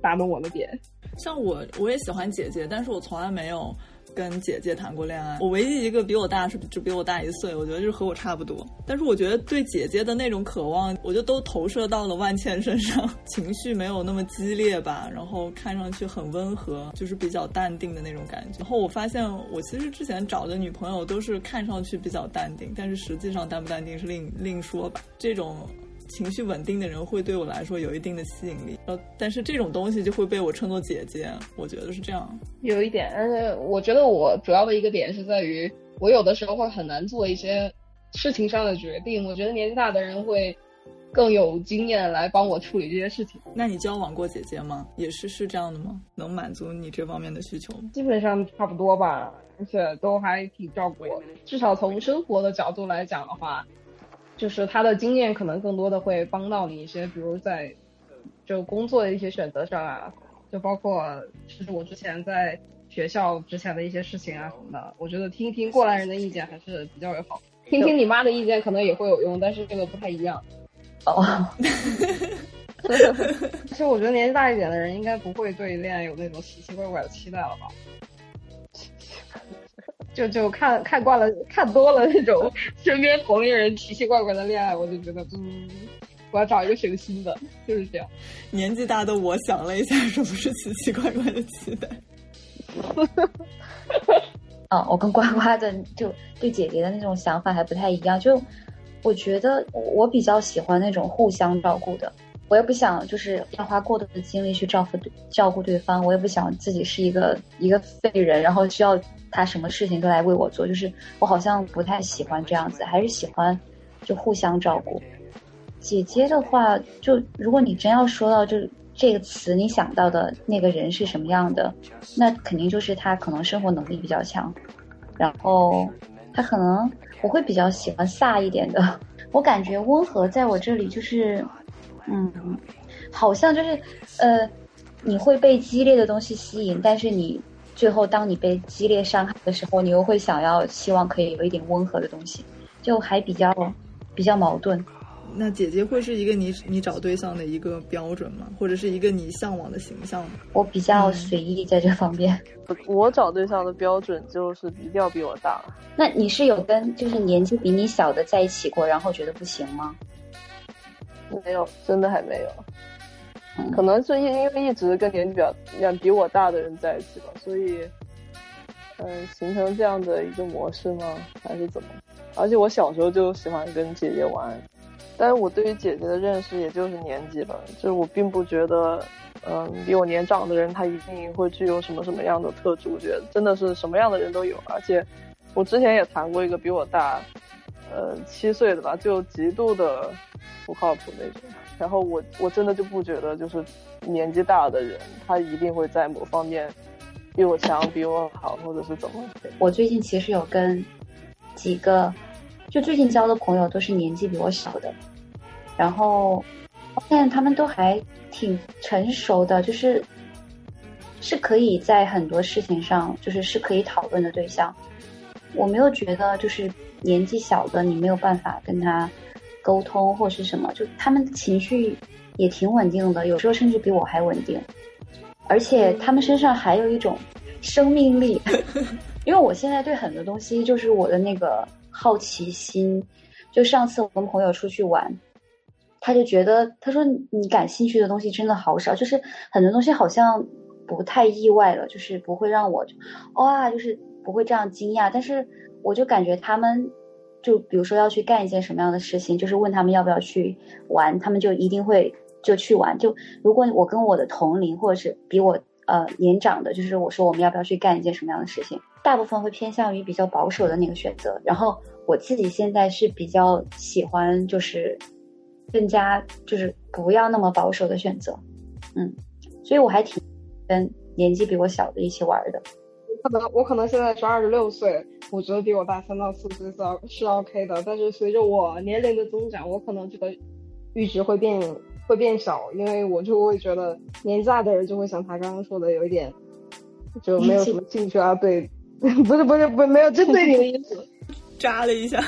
打动我的点。像我，我也喜欢姐姐，但是我从来没有跟姐姐谈过恋爱。我唯一一个比我大是就比我大一岁，我觉得就是和我差不多。但是我觉得对姐姐的那种渴望，我就都投射到了万茜身上，情绪没有那么激烈吧，然后看上去很温和，就是比较淡定的那种感觉。然后我发现，我其实之前找的女朋友都是看上去比较淡定，但是实际上淡不淡定是另另说吧。这种。情绪稳定的人会对我来说有一定的吸引力，呃，但是这种东西就会被我称作姐姐，我觉得是这样。有一点，而且我觉得我主要的一个点是在于，我有的时候会很难做一些事情上的决定。我觉得年纪大的人会更有经验来帮我处理这些事情。那你交往过姐姐吗？也是是这样的吗？能满足你这方面的需求吗？基本上差不多吧，而且都还挺照顾我。至少从生活的角度来讲的话，就是他的经验可能更多的会帮到你一些，比如在就工作的一些选择上啊，就包括其实我之前在学校之前的一些事情啊什么的，我觉得听一听过来人的意见还是比较有好。听听你妈的意见可能也会有用，但是这个不太一样。哦，其实我觉得年纪大一点的人应该不会对恋爱有那种奇奇怪怪的期待了吧？就就看看惯了，看多了那种身边同龄人奇奇怪怪的恋爱，我就觉得，嗯，我要找一个省心的，就是这样。年纪大的我想了一下，什么是奇奇怪怪的期待？啊，我跟呱呱的就对姐姐的那种想法还不太一样。就我觉得我比较喜欢那种互相照顾的，我也不想就是要花过多的精力去照顾照顾对方，我也不想自己是一个一个废人，然后需要他什么事情都来为我做。就是我好像不太喜欢这样子，还是喜欢就互相照顾。姐姐的话，就如果你真要说到就这个词，你想到的那个人是什么样的，那肯定就是他可能生活能力比较强，然后他可能我会比较喜欢飒一点的。我感觉温和在我这里就是，嗯，好像就是呃，你会被激烈的东西吸引，但是你最后当你被激烈伤害的时候，你又会想要希望可以有一点温和的东西，就还比较比较矛盾。那姐姐会是一个你你找对象的一个标准吗？或者是一个你向往的形象吗？我比较随意在这方面。我找对象的标准就是一定要比我大。那你是有跟就是年纪比你小的在一起过，然后觉得不行吗？没有，真的还没有。嗯可能是因因为一直跟年纪比较比比我大的人在一起吧，所以，嗯、形成这样的一个模式吗？还是怎么？而且我小时候就喜欢跟姐姐玩，但是我对于姐姐的认识也就是年纪了，就是我并不觉得，嗯、比我年长的人他一定会具有什么什么样的特质，我觉得真的是什么样的人都有，而且我之前也谈过一个比我大，呃七岁的吧，就极度的不靠谱那种。然后我我真的就不觉得，就是年纪大的人，他一定会在某方面比我强、比我好，或者是怎么。我最近其实有跟几个，就最近交的朋友都是年纪比我小的，然后发现他们都还挺成熟的，就是是可以在很多事情上，就是是可以讨论的对象。我没有觉得就是年纪小的你没有办法跟他沟通或是什么，就他们情绪也挺稳定的，有时候甚至比我还稳定，而且他们身上还有一种生命力。因为我现在对很多东西就是我的那个好奇心，就上次我跟朋友出去玩，他就觉得他说你感兴趣的东西真的好少，就是很多东西好像不太意外了，就是不会让我哇，就是不会这样惊讶，但是我就感觉他们就比如说要去干一件什么样的事情，就是问他们要不要去玩，他们就一定会就去玩。就如果我跟我的同龄或者是比我呃年长的，就是我说我们要不要去干一件什么样的事情，大部分会偏向于比较保守的那个选择。然后我自己现在是比较喜欢就是更加就是不要那么保守的选择，嗯，所以我还挺跟年纪比我小的一起玩的。可能我可能现在是二十六岁，我觉得比我大三到四岁是是 OK 的，但是随着我年龄的增长，我可能这个阈值会变会变小，因为我就会觉得年纪大的人就会像他刚刚说的有一点就没有什么兴趣啊，对，不是不是不是没有针对你的意思，扎了一下。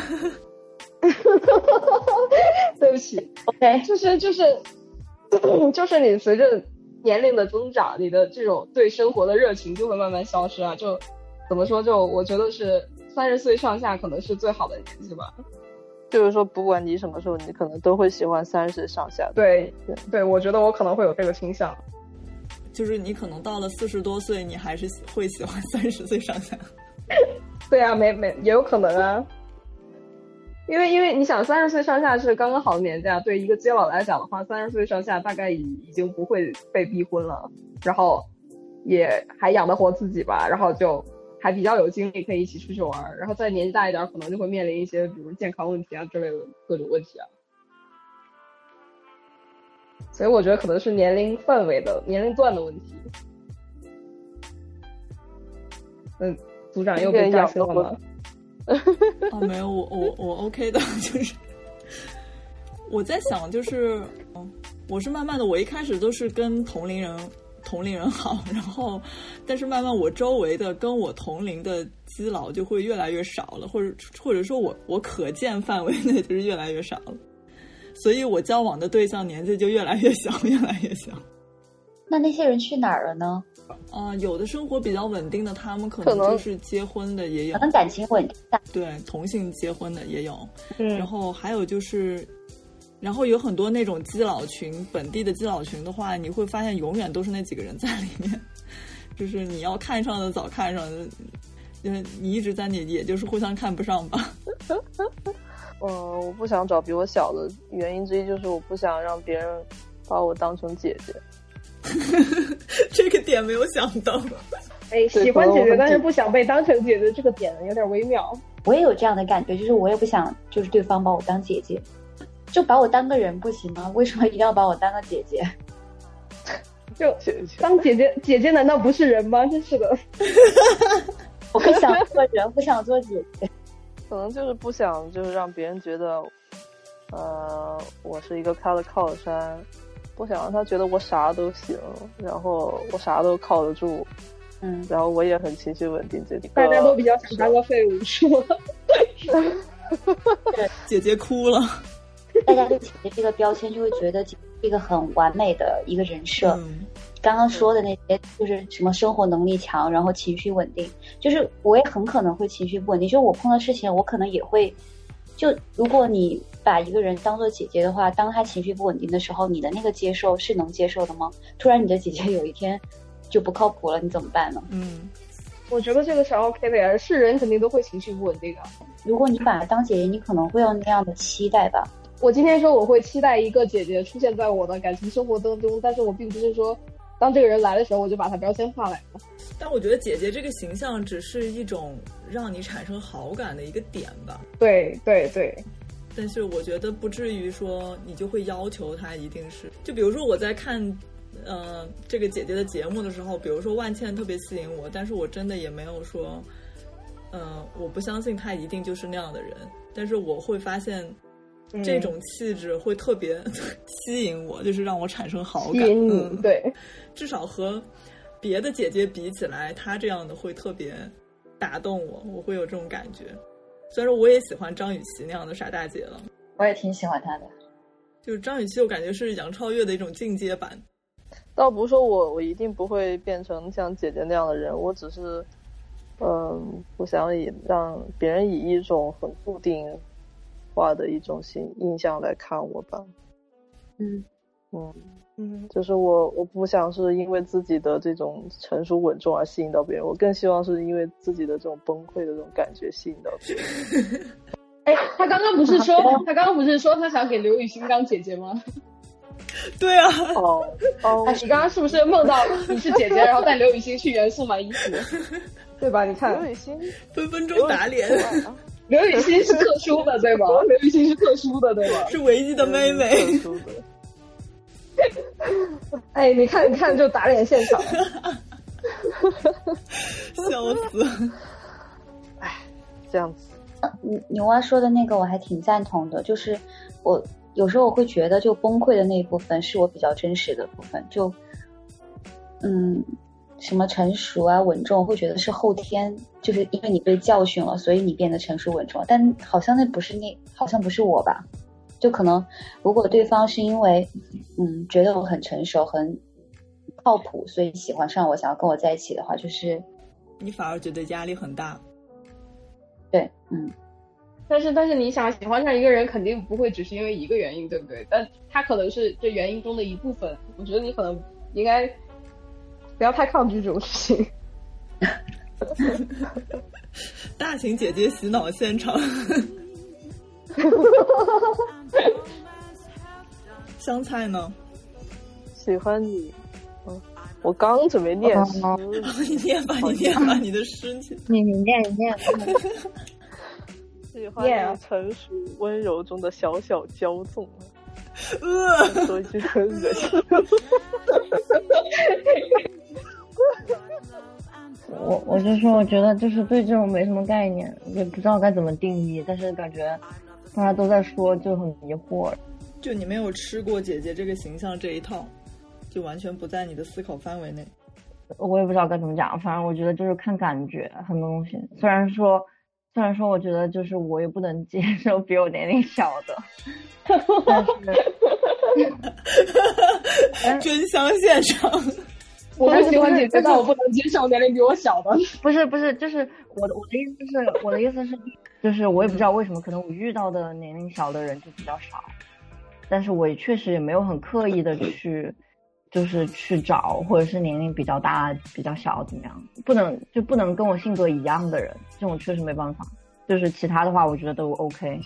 对不起，OK，就是就是 就是你随着年龄的增长，你的这种对生活的热情就会慢慢消失啊。就怎么说？就我觉得是三十岁上下可能是最好的年纪吧。就是说，不管你什么时候，你可能都会喜欢三十上下的。对对，我觉得我可能会有这个倾向。就是你可能到了四十多岁，你还是喜会喜欢三十岁上下。对啊，没没也有可能啊。因为因为你想，三十岁上下是刚刚好的年纪啊。对一个接老来讲的话，三十岁上下大概已已经不会被逼婚了，然后也还养得活自己吧，然后就还比较有精力可以一起出去玩儿。然后再年纪大一点，可能就会面临一些比如健康问题啊之类的各种问题啊。所以我觉得可能是年龄范围的年龄段的问题。嗯，组长又被炸车了吗？啊，没有，我我我 OK 的，就是我在想，就是嗯我是慢慢的，我一开始都是跟同龄人同龄人好，然后但是慢慢我周围的跟我同龄的基佬就会越来越少了，或者或者说我我可见范围内就是越来越少了，所以我交往的对象年纪就越来越小，越来越小。那那些人去哪儿了呢？啊、有的生活比较稳定的，他们可可能能就是结婚的也有可，能感情稳定，对同性结婚的也有，嗯然后还有就是，然后有很多那种基佬群，本地的基佬群的话，你会发现永远都是那几个人在里面，就是你要看上的早看上的，嗯，你一直在你也就是互相看不上吧。嗯，我不想找比我小的原因之一就是我不想让别人把我当成姐姐。这个点没有想到，哎，喜欢姐姐，但是不想被当成姐姐，这个点有点微妙。我也有这样的感觉，就是我也不想就是对方把我当姐姐，就把我当个人不行吗？为什么一定要把我当个姐姐？就当姐姐，姐姐难道不是人吗？真是的。我不想 做人，不想做姐姐。可能就是不想，就是让别人觉得，呃，我是一个他的靠山，不想让他觉得我啥都行，然后我啥都靠得住，嗯，然后我也很情绪稳定。这个大家都比较想当个废物，是吗？姐姐哭了。大家对姐姐这个标签就会觉得姐姐是一个很完美的一个人设。嗯刚刚说的那些，就是什么生活能力强，然后情绪稳定，就是我也很可能会情绪不稳定。就是我碰到事情，我可能也会，就如果你把一个人当做姐姐的话，当他情绪不稳定的时候，你的那个接受是能接受的吗？突然你的姐姐有一天就不靠谱了，你怎么办呢？嗯，我觉得这个是 OK 的呀，是人肯定都会情绪不稳定的。如果你把她当姐姐，你可能会有那样的期待吧。我今天说我会期待一个姐姐出现在我的感情生活当中，但是我并不是说当这个人来的时候我就把他标签化来了。但我觉得姐姐这个形象只是一种让你产生好感的一个点吧。对对对，但是我觉得不至于说你就会要求他一定是，就比如说我在看，呃，这个姐姐的节目的时候，比如说万茜特别吸引我，但是我真的也没有说，呃，我不相信她一定就是那样的人，但是我会发现。嗯这种气质会特别吸引我，就是让我产生好感。嗯，对，至少和别的姐姐比起来，她这样的会特别打动我，我会有这种感觉。虽然说我也喜欢张雨绮那样的傻大姐了，我也挺喜欢她的。就是张雨绮，我感觉是杨超越的一种进阶版。倒不是说我我一定不会变成像姐姐那样的人，我只是，嗯，不想以让别人以一种很固定化的一种形印象来看我吧。嗯嗯，嗯，就是我我不想是因为自己的这种成熟稳重而吸引到别人，我更希望是因为自己的这种崩溃的这种感觉吸引到别人。哎，他刚刚不是说他刚刚不是说他想给刘雨欣当姐姐吗？对啊，哦哦哎，你刚刚是不是梦到你是姐姐，然后带刘雨欣去元素买衣服，对吧？你看刘雨欣，分分钟打脸，刘雨欣是特殊的，对吧？刘雨欣是特殊的，对吧？是唯一的妹妹。特殊的。哎，你看，你看，就打脸现场。笑死！哎这样子，牛牛蛙说的那个我还挺赞同的，就是我有时候我会觉得，就崩溃的那一部分是我比较真实的部分，就嗯，什么成熟啊、稳重，会觉得是后天，就是因为你被教训了，所以你变得成熟稳重，但好像那不是那，好像不是我吧？就可能如果对方是因为嗯觉得我很成熟、很靠谱，所以喜欢上我，想要跟我在一起的话，就是你反而觉得压力很大。对，嗯。但是，但是你想喜欢上一个人，肯定不会只是因为一个原因，对不对？但他可能是这原因中的一部分。我觉得你可能应该不要太抗拒这种事情。大型姐姐洗脑现场。香菜呢？喜欢你，嗯，我刚准备念诗，你念吧，你念吧，你的诗情。你你念你念，喜欢你成熟温柔中的小小骄纵。呃，说一句很恶心。我我就说，我觉得就是对这种没什么概念，也不知道该怎么定义，但是感觉大家都在说，就很迷惑。就你没有吃过姐姐这个形象这一套，就完全不在你的思考范围内。我也不知道该怎么讲，反正我觉得就是看感觉，很多东西。虽然说，虽然说，我觉得就是我也不能接受比我年龄小的，但是真香现场。我不喜欢姐姐，但我不能接受年龄比我小的。不是不是，就是我的我的意思是，我的意思是，就是我也不知道为什么，可能我遇到的年龄小的人就比较少，但是我也确实也没有很刻意的去，就是去找或者是年龄比较大、比较小怎么样，不能就不能跟我性格一样的人，这种确实没办法。就是其他的话，我觉得都 OK。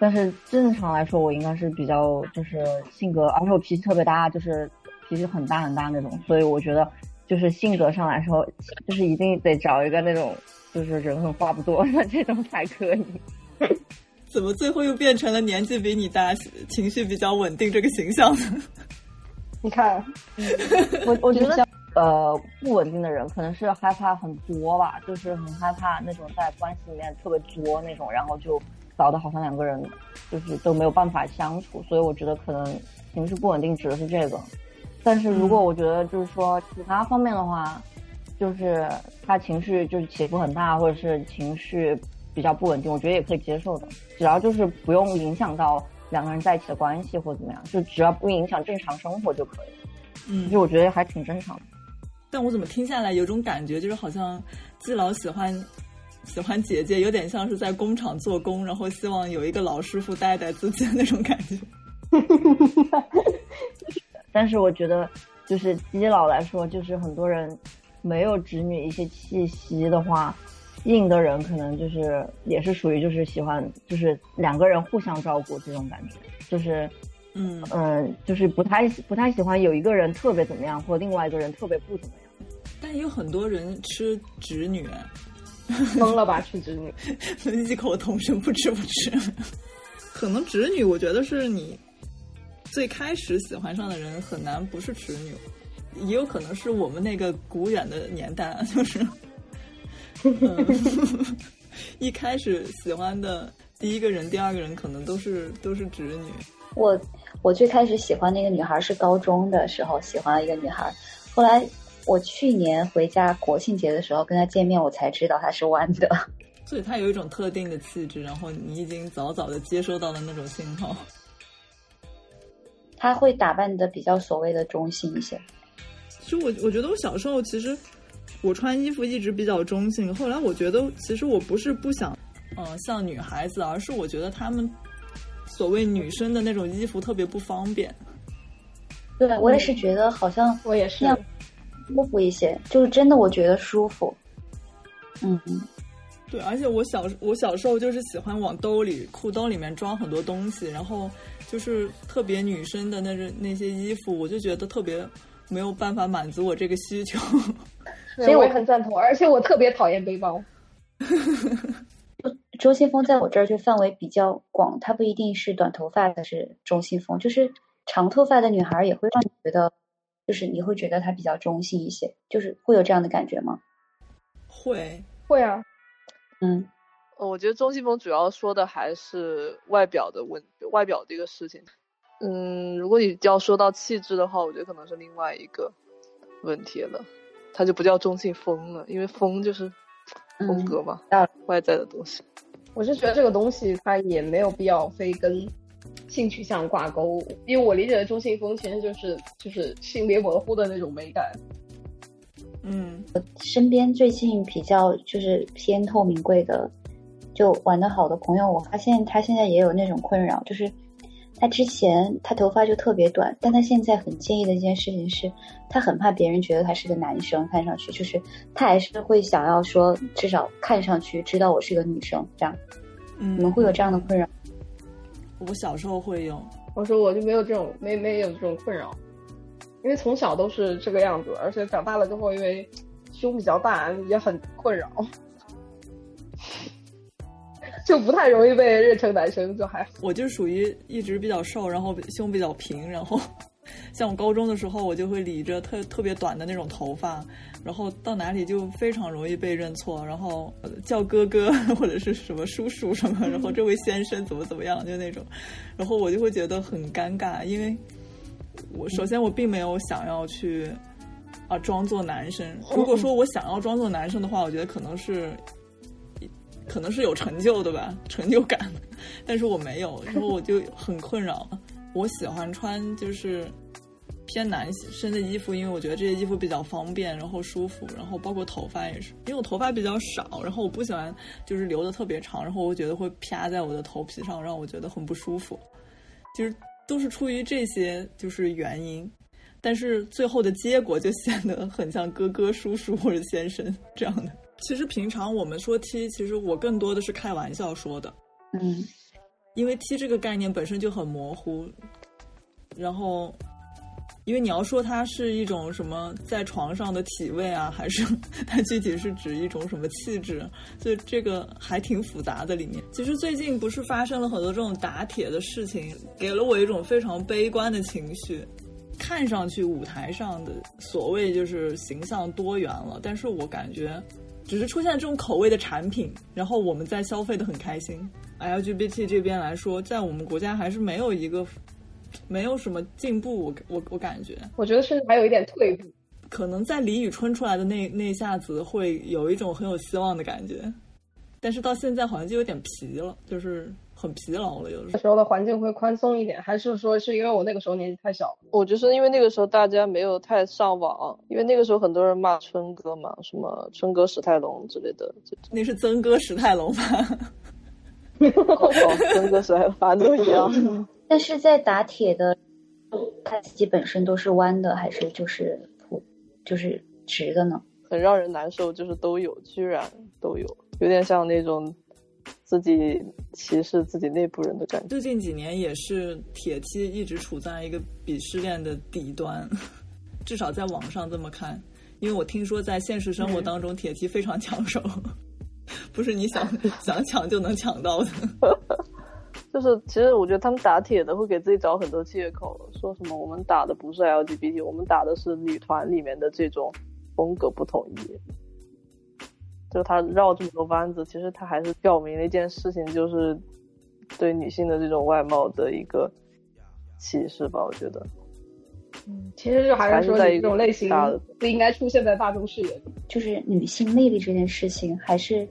但是正常来说，我应该是比较就是性格，而且我脾气特别大，就是。脾气很大很大那种，所以我觉得就是性格上来说，就是一定得找一个那种就是人很话不多的这种才可以。怎么最后又变成了年纪比你大、情绪比较稳定这个形象呢？你看，我我觉得呃不稳定的人可能是害怕很作吧，就是很害怕那种在关系里面特别作那种，然后就搞得好像两个人就是都没有办法相处，所以我觉得可能情绪不稳定指的是这个。但是如果我觉得就是说其他方面的话，就是他情绪就是起伏很大，或者是情绪比较不稳定，我觉得也可以接受的，只要就是不用影响到两个人在一起的关系或怎么样，就只要不影响正常生活就可以。嗯就我觉得还挺正常的。但我怎么听下来有种感觉，就是好像季老喜欢喜欢姐姐，有点像是在工厂做工，然后希望有一个老师傅带带自己的那种感觉。但是我觉得，就是基佬来说，就是很多人没有直女一些气息的话，硬的人可能就是也是属于就是喜欢就是两个人互相照顾这种感觉，就是嗯嗯、就是不太不太喜欢有一个人特别怎么样，或另外一个人特别不怎么样。但也有很多人吃直女，疯了吧，吃直女。一口同声不吃不吃。可能直女，我觉得是你最开始喜欢上的人很难不是直女，也有可能是我们那个古远的年代啊，就是，嗯、一开始喜欢的第一个人、第二个人可能都是都是直女。我我最开始喜欢那个女孩是高中的时候喜欢了一个女孩，后来我去年回家国庆节的时候跟她见面，我才知道她是弯的。所以她有一种特定的气质，然后你已经早早的接收到了那种信号。她会打扮的比较所谓的中性一些。其实我我觉得我小时候其实我穿衣服一直比较中性，后来我觉得其实我不是不想，嗯、像女孩子，而是我觉得她们所谓女生的那种衣服特别不方便。对我也是觉得好像我也是那样舒服一些，就是真的我觉得舒服。嗯，对，而且我小我小时候就是喜欢往兜里裤兜里面装很多东西，然后就是特别女生的那种那些衣服，我就觉得特别没有办法满足我这个需求。所以我也很赞同，而且我特别讨厌背包。中性风在我这儿就范围比较广，它不一定是短头发的是中性风，就是长头发的女孩也会让你觉得，就是你会觉得她比较中性一些，就是会有这样的感觉吗？会，会啊，嗯，呃我觉得中性风主要说的还是外表的问外表这个事情。嗯，如果你要说到气质的话，我觉得可能是另外一个问题了，它就不叫中性风了，因为风就是风格嘛，嗯外在的东西。我是觉得这个东西它也没有必要非跟性取向挂钩，因为我理解的中性风其实就是就是性别模糊的那种美感。嗯，我身边最近比较就是偏透明贵的，就玩的好的朋友，我发现他现在也有那种困扰，就是他之前他头发就特别短，但他现在很介意的一件事情是，他很怕别人觉得他是个男生，看上去就是他还是会想要说，至少看上去知道我是个女生，这样。嗯，你们会有这样的困扰？我小时候会有，我说我就没有这种没没有这种困扰，因为从小都是这个样子，而且长大了之后，因为胸比较大，也很困扰，就不太容易被认成男生，就还好。我就属于一直比较瘦，然后胸比较平，然后像我高中的时候，我就会理着特特别短的那种头发，然后到哪里就非常容易被认错，然后呃叫哥哥或者是什么叔叔什么，然后这位先生怎么怎么样，就那种，然后我就会觉得很尴尬，因为我首先我并没有想要去啊装作男生，如果说我想要装作男生的话，我觉得可能是。可能是有成就的吧，成就感，但是我没有，然后我就很困扰。我喜欢穿就是偏男生的衣服，因为我觉得这些衣服比较方便，然后舒服，然后包括头发也是，因为我头发比较少，然后我不喜欢就是留的特别长，然后我觉得会啪在我的头皮上，让我觉得很不舒服。就是都是出于这些就是原因，但是最后的结果就显得很像哥哥、叔叔或者先生这样的。其实平常我们说 T，其实我更多的是开玩笑说的，嗯，因为 T 这个概念本身就很模糊，然后，因为你要说它是一种什么在床上的体位啊，还是 它具体是指一种什么气质，所以这个还挺复杂的里面。其实最近不是发生了很多这种打铁的事情，给了我一种非常悲观的情绪。看上去舞台上的所谓就是形象多元了，但是我感觉。只是出现这种口味的产品，然后我们在消费的很开心。LGBT 这边来说，在我们国家还是没有一个没有什么进步，我我我感觉，我觉得甚至还有一点退步。可能在李宇春出来的那那一下子，会有一种很有希望的感觉。但是到现在好像就有点疲了，就是很疲劳了，有的时候。那时候的环境会宽松一点，还是说是因为我那个时候年纪太小？我就是因为那个时候大家没有太上网，因为那个时候很多人骂春哥嘛，什么春哥史泰龙之类的。那是曾哥史泰龙吧？哦，春哥史泰龙，反正都一样。但是在打铁的，他自己本身都是弯的，还是就是普就是直的呢？很让人难受，就是都有，居然都有，有点像那种自己歧视自己内部人的感觉。最近几年也是铁梯一直处在一个鄙视链的底端，至少在网上这么看。因为我听说在现实生活当中，铁骑非常抢手，不是你想 想抢就能抢到的。就是其实我觉得他们打铁的会给自己找很多借口，说什么我们打的不是 LGBT，我们打的是女团里面的这种风格不统一。就他绕这么多弯子，其实他还是表明了一件事情，就是对女性的这种外貌的一个歧视吧。我觉得，嗯，其实就还是说这种类型不应该出现在大众视野里。就是女性魅力这件事情，还是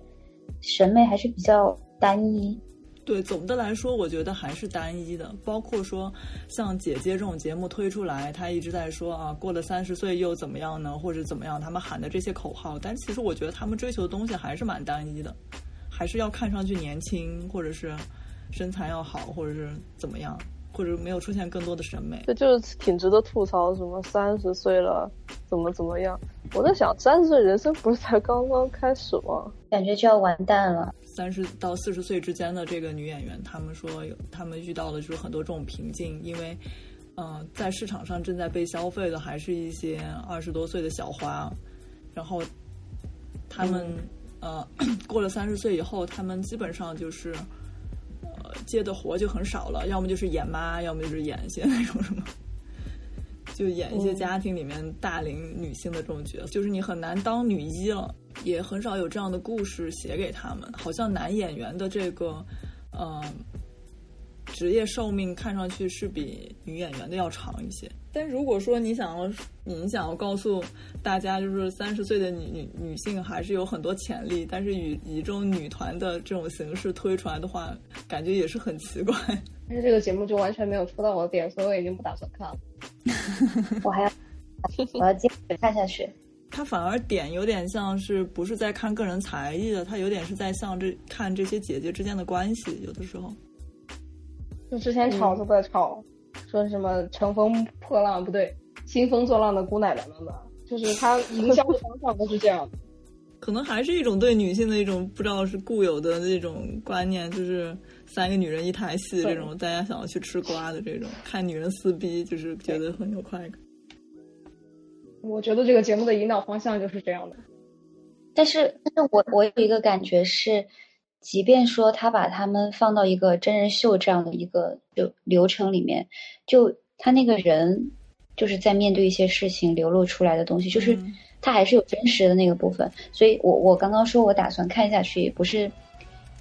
审美还是比较单一。对，总的来说，我觉得还是单一的。包括说，像姐姐这种节目推出来，她一直在说啊，过了三十岁又怎么样呢，或者怎么样？他们喊的这些口号，但其实我觉得他们追求的东西还是蛮单一的，还是要看上去年轻，或者是身材要好，或者是怎么样，或者没有出现更多的审美。这就是挺值得吐槽，什么三十岁了怎么怎么样？我在想，三十岁人生不是才刚刚开始吗？感觉就要完蛋了。三十到四十岁之间的这个女演员，她们说有她们遇到的就是很多这种瓶颈，因为，嗯、在市场上正在被消费的还是一些二十多岁的小花，然后，她们、呃过了三十岁以后，她们基本上就是，呃接的活就很少了，要么就是演妈，要么就是演一些那种什么。就演一些家庭里面大龄女性的这种角色，就是你很难当女一了，也很少有这样的故事写给他们。好像男演员的这个，呃，职业寿命看上去是比女演员的要长一些。但如果说你想要，你想要告诉大家，就是三十岁的女女女性还是有很多潜力，但是以以这种女团的这种形式推出来的话，感觉也是很奇怪。但是这个节目就完全没有戳到我的点，所以我已经不打算看了。我还要我要坚持看下去。他反而点有点像是不是在看个人才艺的，他有点是在像这看这些姐姐之间的关系，有的时候。就之前吵都在吵，说什么乘风破浪不对，兴风作浪的姑奶奶们吧，就是他营销的方向都是这样的。可能还是一种对女性的一种不知道是固有的那种观念，就是三个女人一台戏这种，大家想要去吃瓜的这种，看女人撕逼就是觉得很有快感。我觉得这个节目的引导方向就是这样的。但是，但是我我有一个感觉是，即便说他把他们放到一个真人秀这样的一个流流程里面，就他那个人就是在面对一些事情流露出来的东西，就是嗯他还是有真实的那个部分。所以我我刚刚说我打算看下去，也不是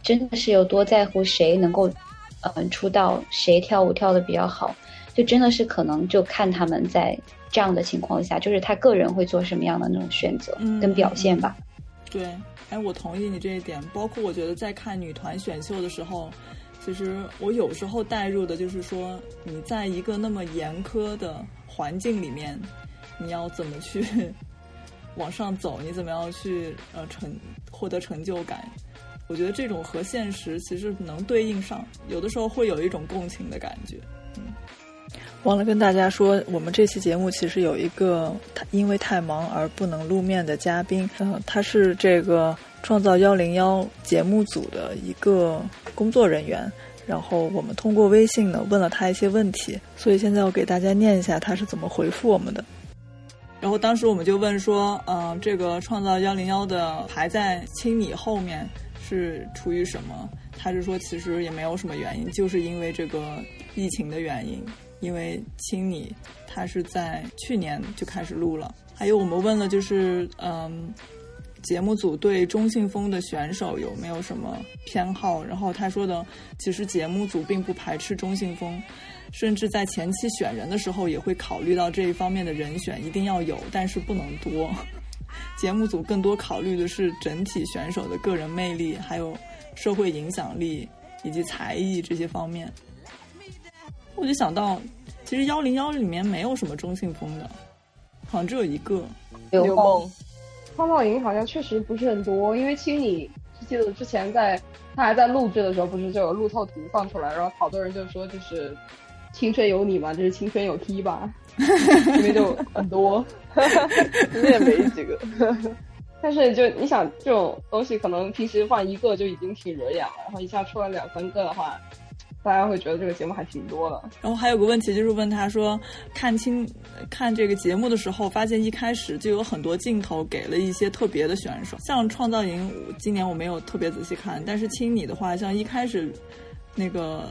真的是有多在乎谁能够嗯、呃出道，谁跳舞跳的比较好，就真的是可能就看他们在这样的情况下，就是他个人会做什么样的那种选择嗯跟表现吧。对，哎，我同意你这一点。包括我觉得在看女团选秀的时候，其实我有时候带入的就是说，你在一个那么严苛的环境里面，你要怎么去 往上走？你怎么样去呃成获得成就感？我觉得这种和现实其实能对应上，有的时候会有一种共情的感觉。嗯，忘了跟大家说，我们这期节目其实有一个他因为太忙而不能露面的嘉宾，嗯、他是这个创造幺零幺节目组的一个工作人员。然后我们通过微信呢问了他一些问题，所以现在我给大家念一下他是怎么回复我们的。然后当时我们就问说，嗯、这个创造幺零幺的排在青你后面是出于什么？他是说其实也没有什么原因，就是因为这个疫情的原因，因为青你他是在去年就开始录了。还有我们问了就是，嗯。节目组对中性风的选手有没有什么偏好？然后他说的，其实节目组并不排斥中性风，甚至在前期选人的时候也会考虑到这一方面的人选一定要有，但是不能多。节目组更多考虑的是整体选手的个人魅力，还有社会影响力以及才艺这些方面。我就想到，其实幺零幺里面没有什么中性风的，好像只有一个。刘梦，创造营好像确实不是很多，因为青你记得之前在他还在录制的时候，不是就有路透图放出来，然后好多人就说就是青春有你嘛，就是青春有 T 吧，因为就很多，其实也没几个。但是就你想这种东西，可能平时放一个就已经挺惹眼了，然后一下出来两三个的话。大家会觉得这个节目还挺多的。然后还有个问题就是问他说，看清看这个节目的时候，发现一开始就有很多镜头给了一些特别的选手，像创造营今年我没有特别仔细看，但是亲你的话，像一开始那个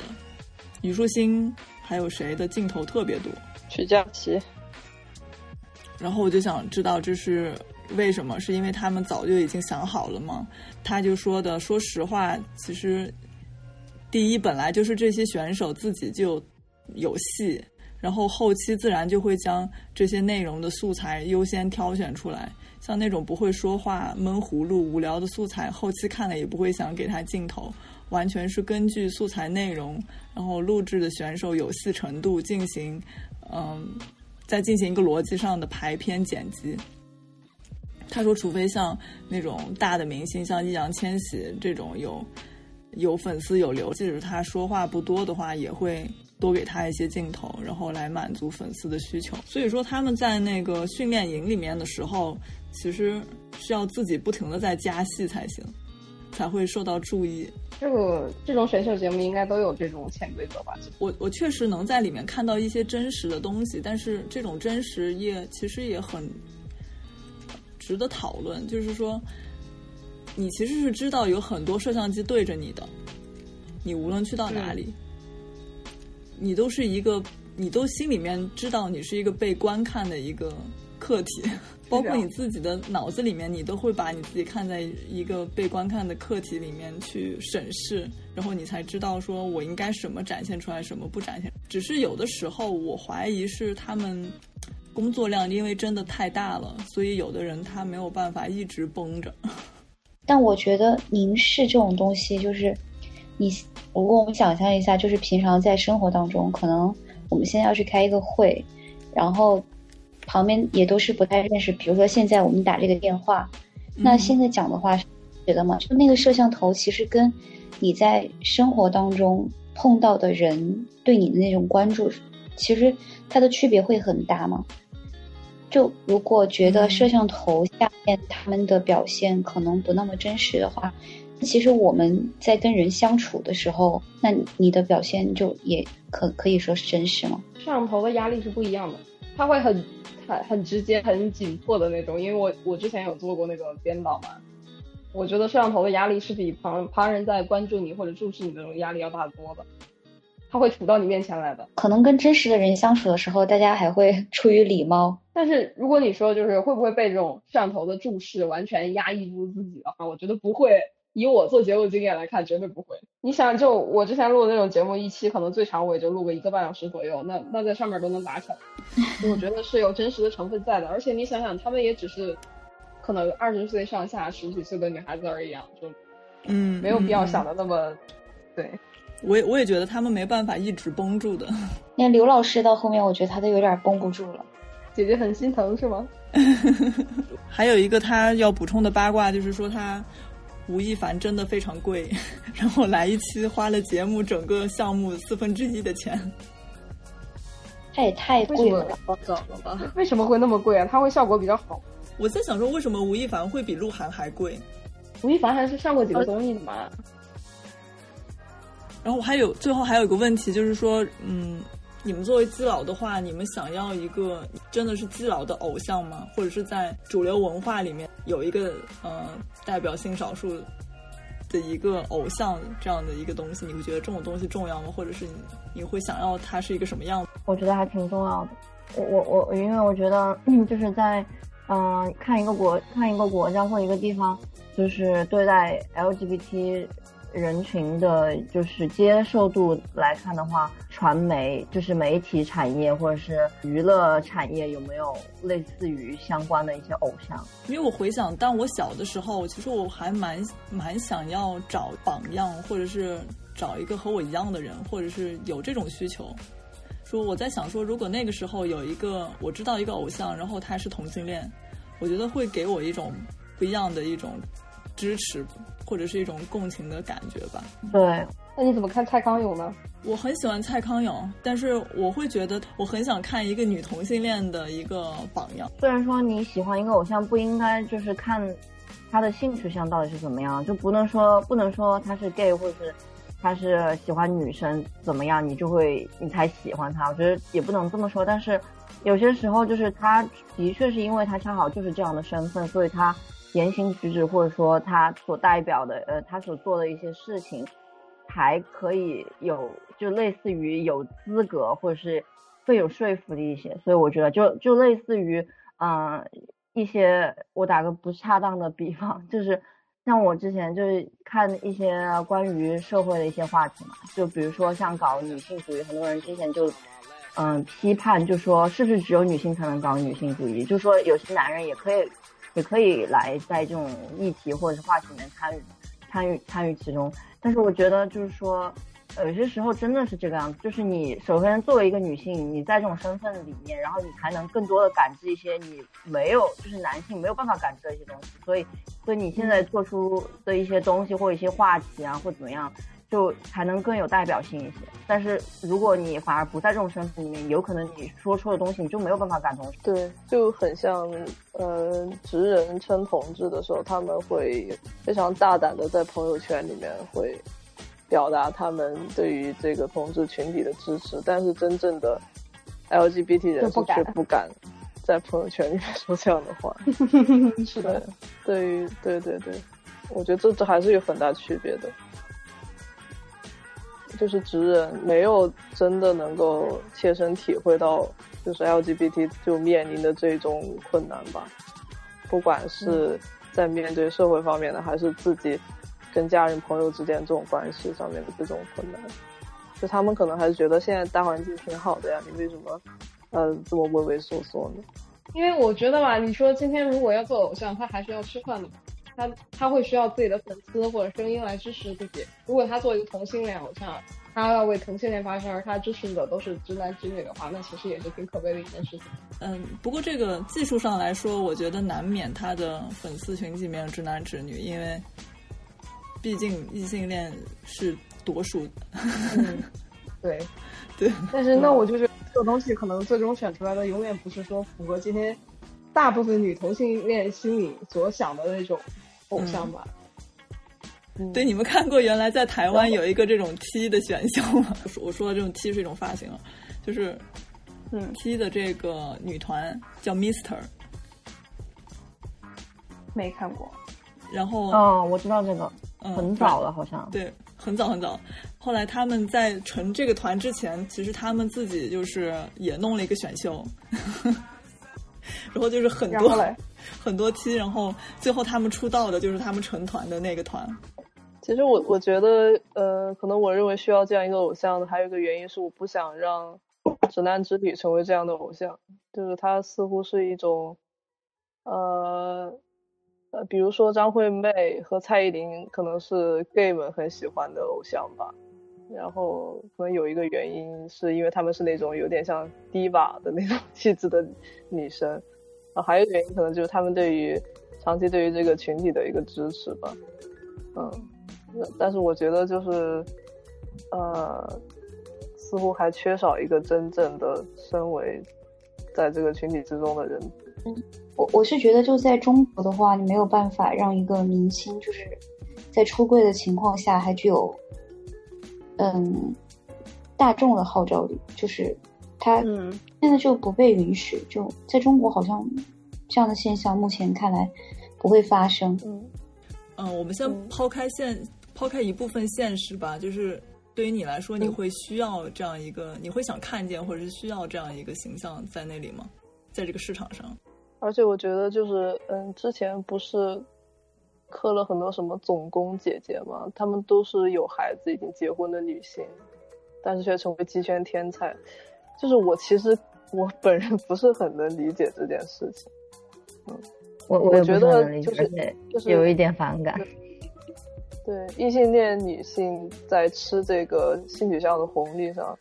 虞书欣还有谁的镜头特别多，曲佳琪。然后我就想知道这是为什么？是因为他们早就已经想好了吗？他就说的，说实话，其实。第一，本来就是这些选手自己就有戏，然后后期自然就会将这些内容的素材优先挑选出来。像那种不会说话、闷葫芦、无聊的素材，后期看了也不会想给他镜头，完全是根据素材内容，然后录制的选手有戏程度进行，嗯，再进行一个逻辑上的排片剪辑。他说，除非像那种大的明星，像易烊千玺这种有。有粉丝有流，即使他说话不多的话，也会多给他一些镜头，然后来满足粉丝的需求。所以说他们在那个训练营里面的时候，其实是要自己不停的在加戏才行，才会受到注意。这个这种选秀节目应该都有这种潜规则吧？我我确实能在里面看到一些真实的东西，但是这种真实也其实也很值得讨论，就是说。你其实是知道有很多摄像机对着你的，你无论去到哪里，你都是一个，你都心里面知道你是一个被观看的一个客体，包括你自己的脑子里面，你都会把你自己看在一个被观看的客体里面去审视，然后你才知道说我应该什么展现出来，什么不展现。只是有的时候，我怀疑是他们工作量因为真的太大了，所以有的人他没有办法一直绷着。但我觉得凝视这种东西，就是你，如果我们想象一下，就是平常在生活当中，可能我们现在要去开一个会，然后旁边也都是不太认识。比如说现在我们打这个电话，那现在讲的话，觉得吗？就那个摄像头其实跟你在生活当中碰到的人对你的那种关注，其实它的区别会很大吗？就如果觉得摄像头下面他们的表现可能不那么真实的话，其实我们在跟人相处的时候，那你的表现就也可可以说是真实吗？摄像头的压力是不一样的，它会很很很直接、很紧迫的那种。因为我我之前有做过那个编导嘛，我觉得摄像头的压力是比旁旁人在关注你或者注视你那种压力要大得多的。他会杵到你面前来的。可能跟真实的人相处的时候，大家还会 出于礼貌。但是如果你说就是会不会被这种摄像头的注视完全压抑住自己的话，我觉得不会。以我做节目经验来看，绝对不会。你想，就我之前录的那种节目，一期可能最长我也就录个一个半小时左右，那那在上面都能打起来。我觉得是有真实的成分在的。而且你想想，他们也只是可能二十岁上下、十几岁的女孩子而已啊，就嗯，没有必要想的那么对。我也我也觉得他们没办法一直绷住的。那刘老师到后面，我觉得他都有点绷不住了。姐姐很心疼是吗？还有一个他要补充的八卦，就是说他吴亦凡真的非常贵，然后来一期花了节目整个项目四分之一的钱。他也太贵了，早了吧？为什么会那么贵啊？他会效果比较好。我在想说，为什么吴亦凡会比鹿晗还贵？吴亦凡还是上过几个综艺的嘛。然后我还有最后还有一个问题，就是说，嗯，你们作为基佬的话，你们想要一个真的是基佬的偶像吗？或者是在主流文化里面有一个呃代表性少数的一个偶像这样的一个东西，你会觉得这种东西重要吗？或者是你你会想要它是一个什么样子？我觉得还挺重要的。我我我，因为我觉得就是在嗯看一个国看一个国家或一个地方，就是对待 LGBT。人群的就是接受度来看的话，传媒，就是媒体产业或者是娱乐产业，有没有类似于相关的一些偶像？因为我回想，当我小的时候，其实我还蛮蛮想要找榜样，或者是找一个和我一样的人，或者是有这种需求。说我在想说，如果那个时候有一个我知道一个偶像，然后他是同性恋，我觉得会给我一种不一样的一种支持，或者是一种共情的感觉吧。对，那你怎么看蔡康永呢？我很喜欢蔡康永，但是我会觉得我很想看一个女同性恋的一个榜样。虽然说你喜欢一个偶像，不应该就是看他的性取向到底是怎么样，就不能说不能说他是 gay 或者是他是喜欢女生怎么样，你就会你才喜欢他。我觉得也不能这么说，但是有些时候就是他的确是因为他恰好就是这样的身份，所以他言行举止或者说他所代表的呃他所做的一些事情。还可以有，就类似于有资格或者是更有说服力一些，所以我觉得就就类似于，嗯，一些我打个不恰当的比方，就是像我之前就是看一些关于社会的一些话题嘛，就比如说像搞女性主义，很多人之前就嗯批判，就说是不是只有女性才能搞女性主义，就说有些男人也可以也可以来在这种议题或者是话题里面参与参与参与其中。但是我觉得就是说，有些时候真的是这个样子，就是你首先作为一个女性，你在这种身份里面，然后你才能更多的感知一些你没有，就是男性没有办法感知的一些东西。所以，所以你现在做出的一些东西或一些话题啊，或怎么样，就才能更有代表性一些。但是如果你反而不在这种身份里面，有可能你说出的东西你就没有办法感同。对，就很像，呃，直人称同志的时候，他们会非常大胆的在朋友圈里面会表达他们对于这个同志群体的支持，但是真正的 LGBT 人士却不敢在朋友圈里面说这样的话。是的，对于对对对，我觉得这这还是有很大区别的。就是直人没有真的能够切身体会到，就是 LGBT 就面临的这种困难吧，不管是在面对社会方面的，还是自己跟家人朋友之间这种关系上面的这种困难，就他们可能还是觉得现在大环境挺好的呀，你为什么呃这么畏畏缩缩呢？因为我觉得吧，你说今天如果要做偶像，他还是要吃饭的嘛。他他会需要自己的粉丝或者声音来支持自己。如果他做一个同性恋偶像，他要为同性恋发声，而他支持的都是直男直女的话，那其实也是挺可悲的一件事情。嗯，不过这个技术上来说，我觉得难免他的粉丝群体里面有直男直女，因为毕竟异性恋是多数的。嗯，对 对。但是那我就觉得这个东西可能最终选出来的永远不是说符合今天大部分女同性恋心里所想的那种偶像吧。对，你们看过原来在台湾有一个这种 T 的选秀吗？我说的这种 T 是一种发型，就是嗯 T 的这个女团叫 Mister，没看过。然后哦，我知道这个，嗯很早了，好像。对，很早很早。后来他们在成这个团之前，其实他们自己就是也弄了一个选秀，然后就是很多很多期然后最后他们出道的就是他们成团的那个团。其实我我觉得，呃，可能我认为需要这样一个偶像的，还有一个原因是我不想让直男直女成为这样的偶像，就是他似乎是一种，呃，呃，比如说张惠妹和蔡依林可能是 gay 们很喜欢的偶像吧，然后可能有一个原因是因为他们是那种有点像 diva 的那种 气质的女生，啊，还有一个原因可能就是他们对于长期对于这个群体的一个支持吧，嗯。但是我觉得就是，呃，似乎还缺少一个真正的身为在这个群体之中的人。嗯我我是觉得，就在中国的话，你没有办法让一个明星就是在出柜的情况下还具有，嗯，大众的号召力，就是他嗯现在就不被允许。就在中国，好像这样的现象目前看来不会发生。嗯嗯，我们先抛开现抛开一部分现实吧，就是对于你来说，你会需要这样一个，你会想看见或者是需要这样一个形象在那里吗？在这个市场上？而且我觉得就是，嗯，之前不是磕了很多什么总工姐姐嘛，她们都是有孩子、已经结婚的女性，但是却成为鸡圈天才。就是我其实我本人不是很能理解这件事情。嗯，我我觉得就是就是有一点反感。对异性恋女性在吃这个性取向的红利上，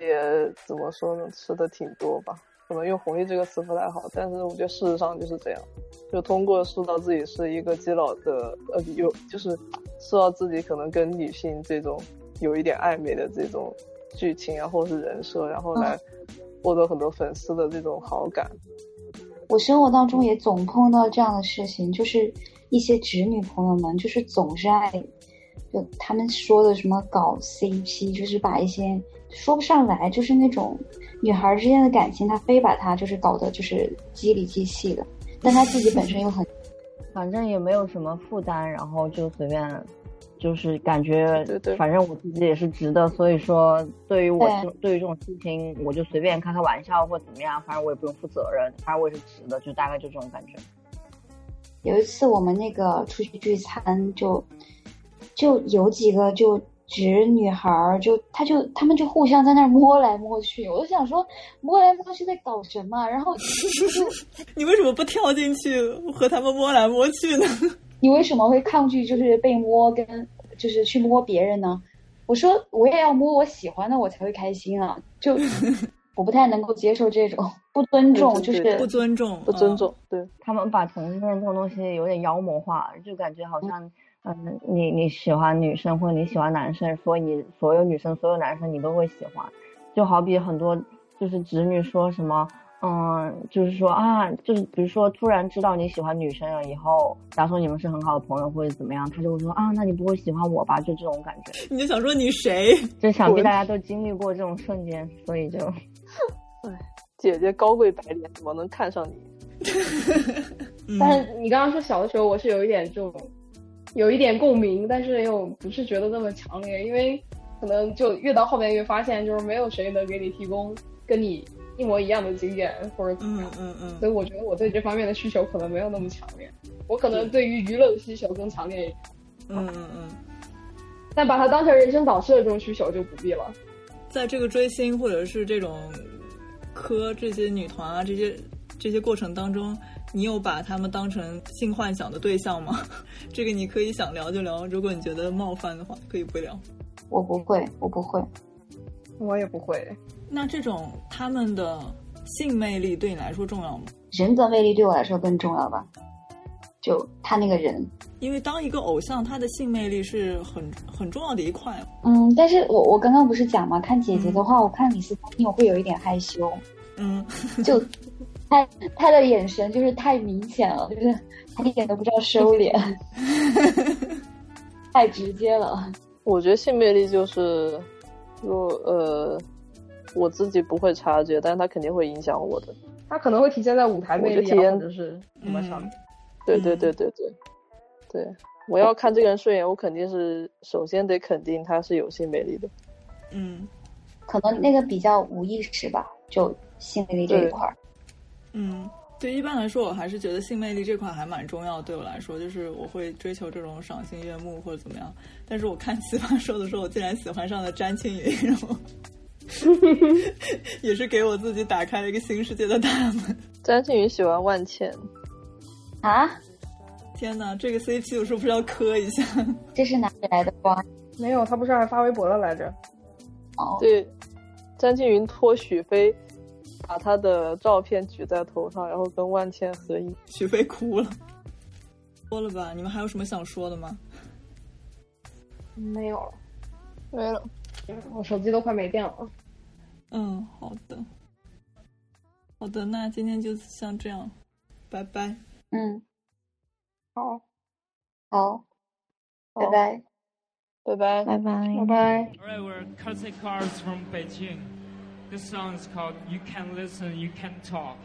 也怎么说呢，吃的挺多吧。可能用“红利”这个词不太好，但是我觉得事实上就是这样。就通过塑造自己是一个基佬的，呃，有就是塑造自己可能跟女性这种有一点暧昧的这种剧情啊，或者是人设，然后来获得很多粉丝的这种好感。我生活当中也总碰到这样的事情，就是一些直女朋友们，就是总是爱，就他们说的什么搞 CP，就是把一些说不上来，就是那种女孩之间的感情，她非把它就是搞得就是鸡里鸡气的，但她自己本身又很反正也没有什么负担，然后就随便，就是感觉，对对反正我自己也是直的，所以说对于我对于这种事情，我就随便开开玩笑或怎么样，反正我也不用负责任，反正我也是直的，就大概就这种感觉。有一次我们那个出去聚餐就，就有几个就直女孩儿，就她就她们就互相在那儿摸来摸去，我就想说摸来摸去在搞什么？然后 你为什么不跳进去和他们摸来摸去呢？你为什么会抗拒就是被摸跟就是去摸别人呢？我说我也要摸我喜欢的，我才会开心啊！就 我不太能够接受这种不尊重，就是不尊重，不尊嗯。重，对，他们把同性恋这种东西有点妖魔化，就感觉好像，嗯，你你喜欢女生或者你喜欢男生，所以你所有女生、所有男生你都会喜欢，就好比很多就是直女说什么，嗯，就是说啊，就是比如说突然知道你喜欢女生了以后，假如说你们是很好的朋友或者怎么样，他就会说啊，那你不会喜欢我吧？就这种感觉，你就想说你谁？就想必大家都经历过这种瞬间，所以就 姐姐高贵白脸，怎么能看上你？嗯但是你刚刚说小的时候，我是有一点这种，有一点共鸣，但是又不是觉得那么强烈，因为可能就越到后面越发现，就是没有谁能给你提供跟你一模一样的经验或者怎么嗯样，嗯嗯所以我觉得我对这方面的需求可能没有那么强烈，我可能对于娱乐的需求更强烈一点，嗯嗯嗯，但把它当成人生导师的这种需求就不必了。在这个追星或者是这种磕这些女团啊这些这些过程当中，你有把他们当成性幻想的对象吗？这个你可以想聊就聊，如果你觉得冒犯的话，可以不聊。我不会，我不会。我也不会，那这种他们的性魅力对你来说重要吗？人格魅力对我来说更重要吧，就他那个人。因为当一个偶像，他的性魅力是很很重要的一块。嗯，但是我我刚刚不是讲嘛，看姐姐的话，我看李斯汀我会有一点害羞，嗯，就他他的眼神就是太明显了，就是他一点都不知道收敛，太直接了。我觉得性魅力就是，若呃，我自己不会察觉，但是它肯定会影响我的。它可能会体现在舞台魅力啊，就体验或者是什么上面。对对嗯对对对，对，我要看这个人顺眼，我肯定是首先得肯定他是有性魅力的。嗯可能那个比较无意识吧，就性魅力这一块儿。嗯，对，一般来说，我还是觉得性魅力这块还蛮重要。对我来说，就是我会追求这种赏心悦目或者怎么样。但是我看 奇葩说的时候，我竟然喜欢上了詹青云，然后 也是给我自己打开了一个新世界的大门。詹青云喜欢万茜，啊，天哪，这个 CP 我是不是要磕一下？这是哪里来的瓜？没有，他不是还发微博了来着？哦，对，张青云托许飞把他的照片举在头上，然后跟万茜合影。许飞哭了。说了吧，你们还有什么想说的吗？没有了，没了，我手机都快没电了。嗯，好的，好的，那今天就像这样，拜拜。嗯，好，好，拜好拜。拜拜。拜拜。拜拜。All right, we're Classic Cars from Beijing. This song is called You Can Listen, You Can Talk.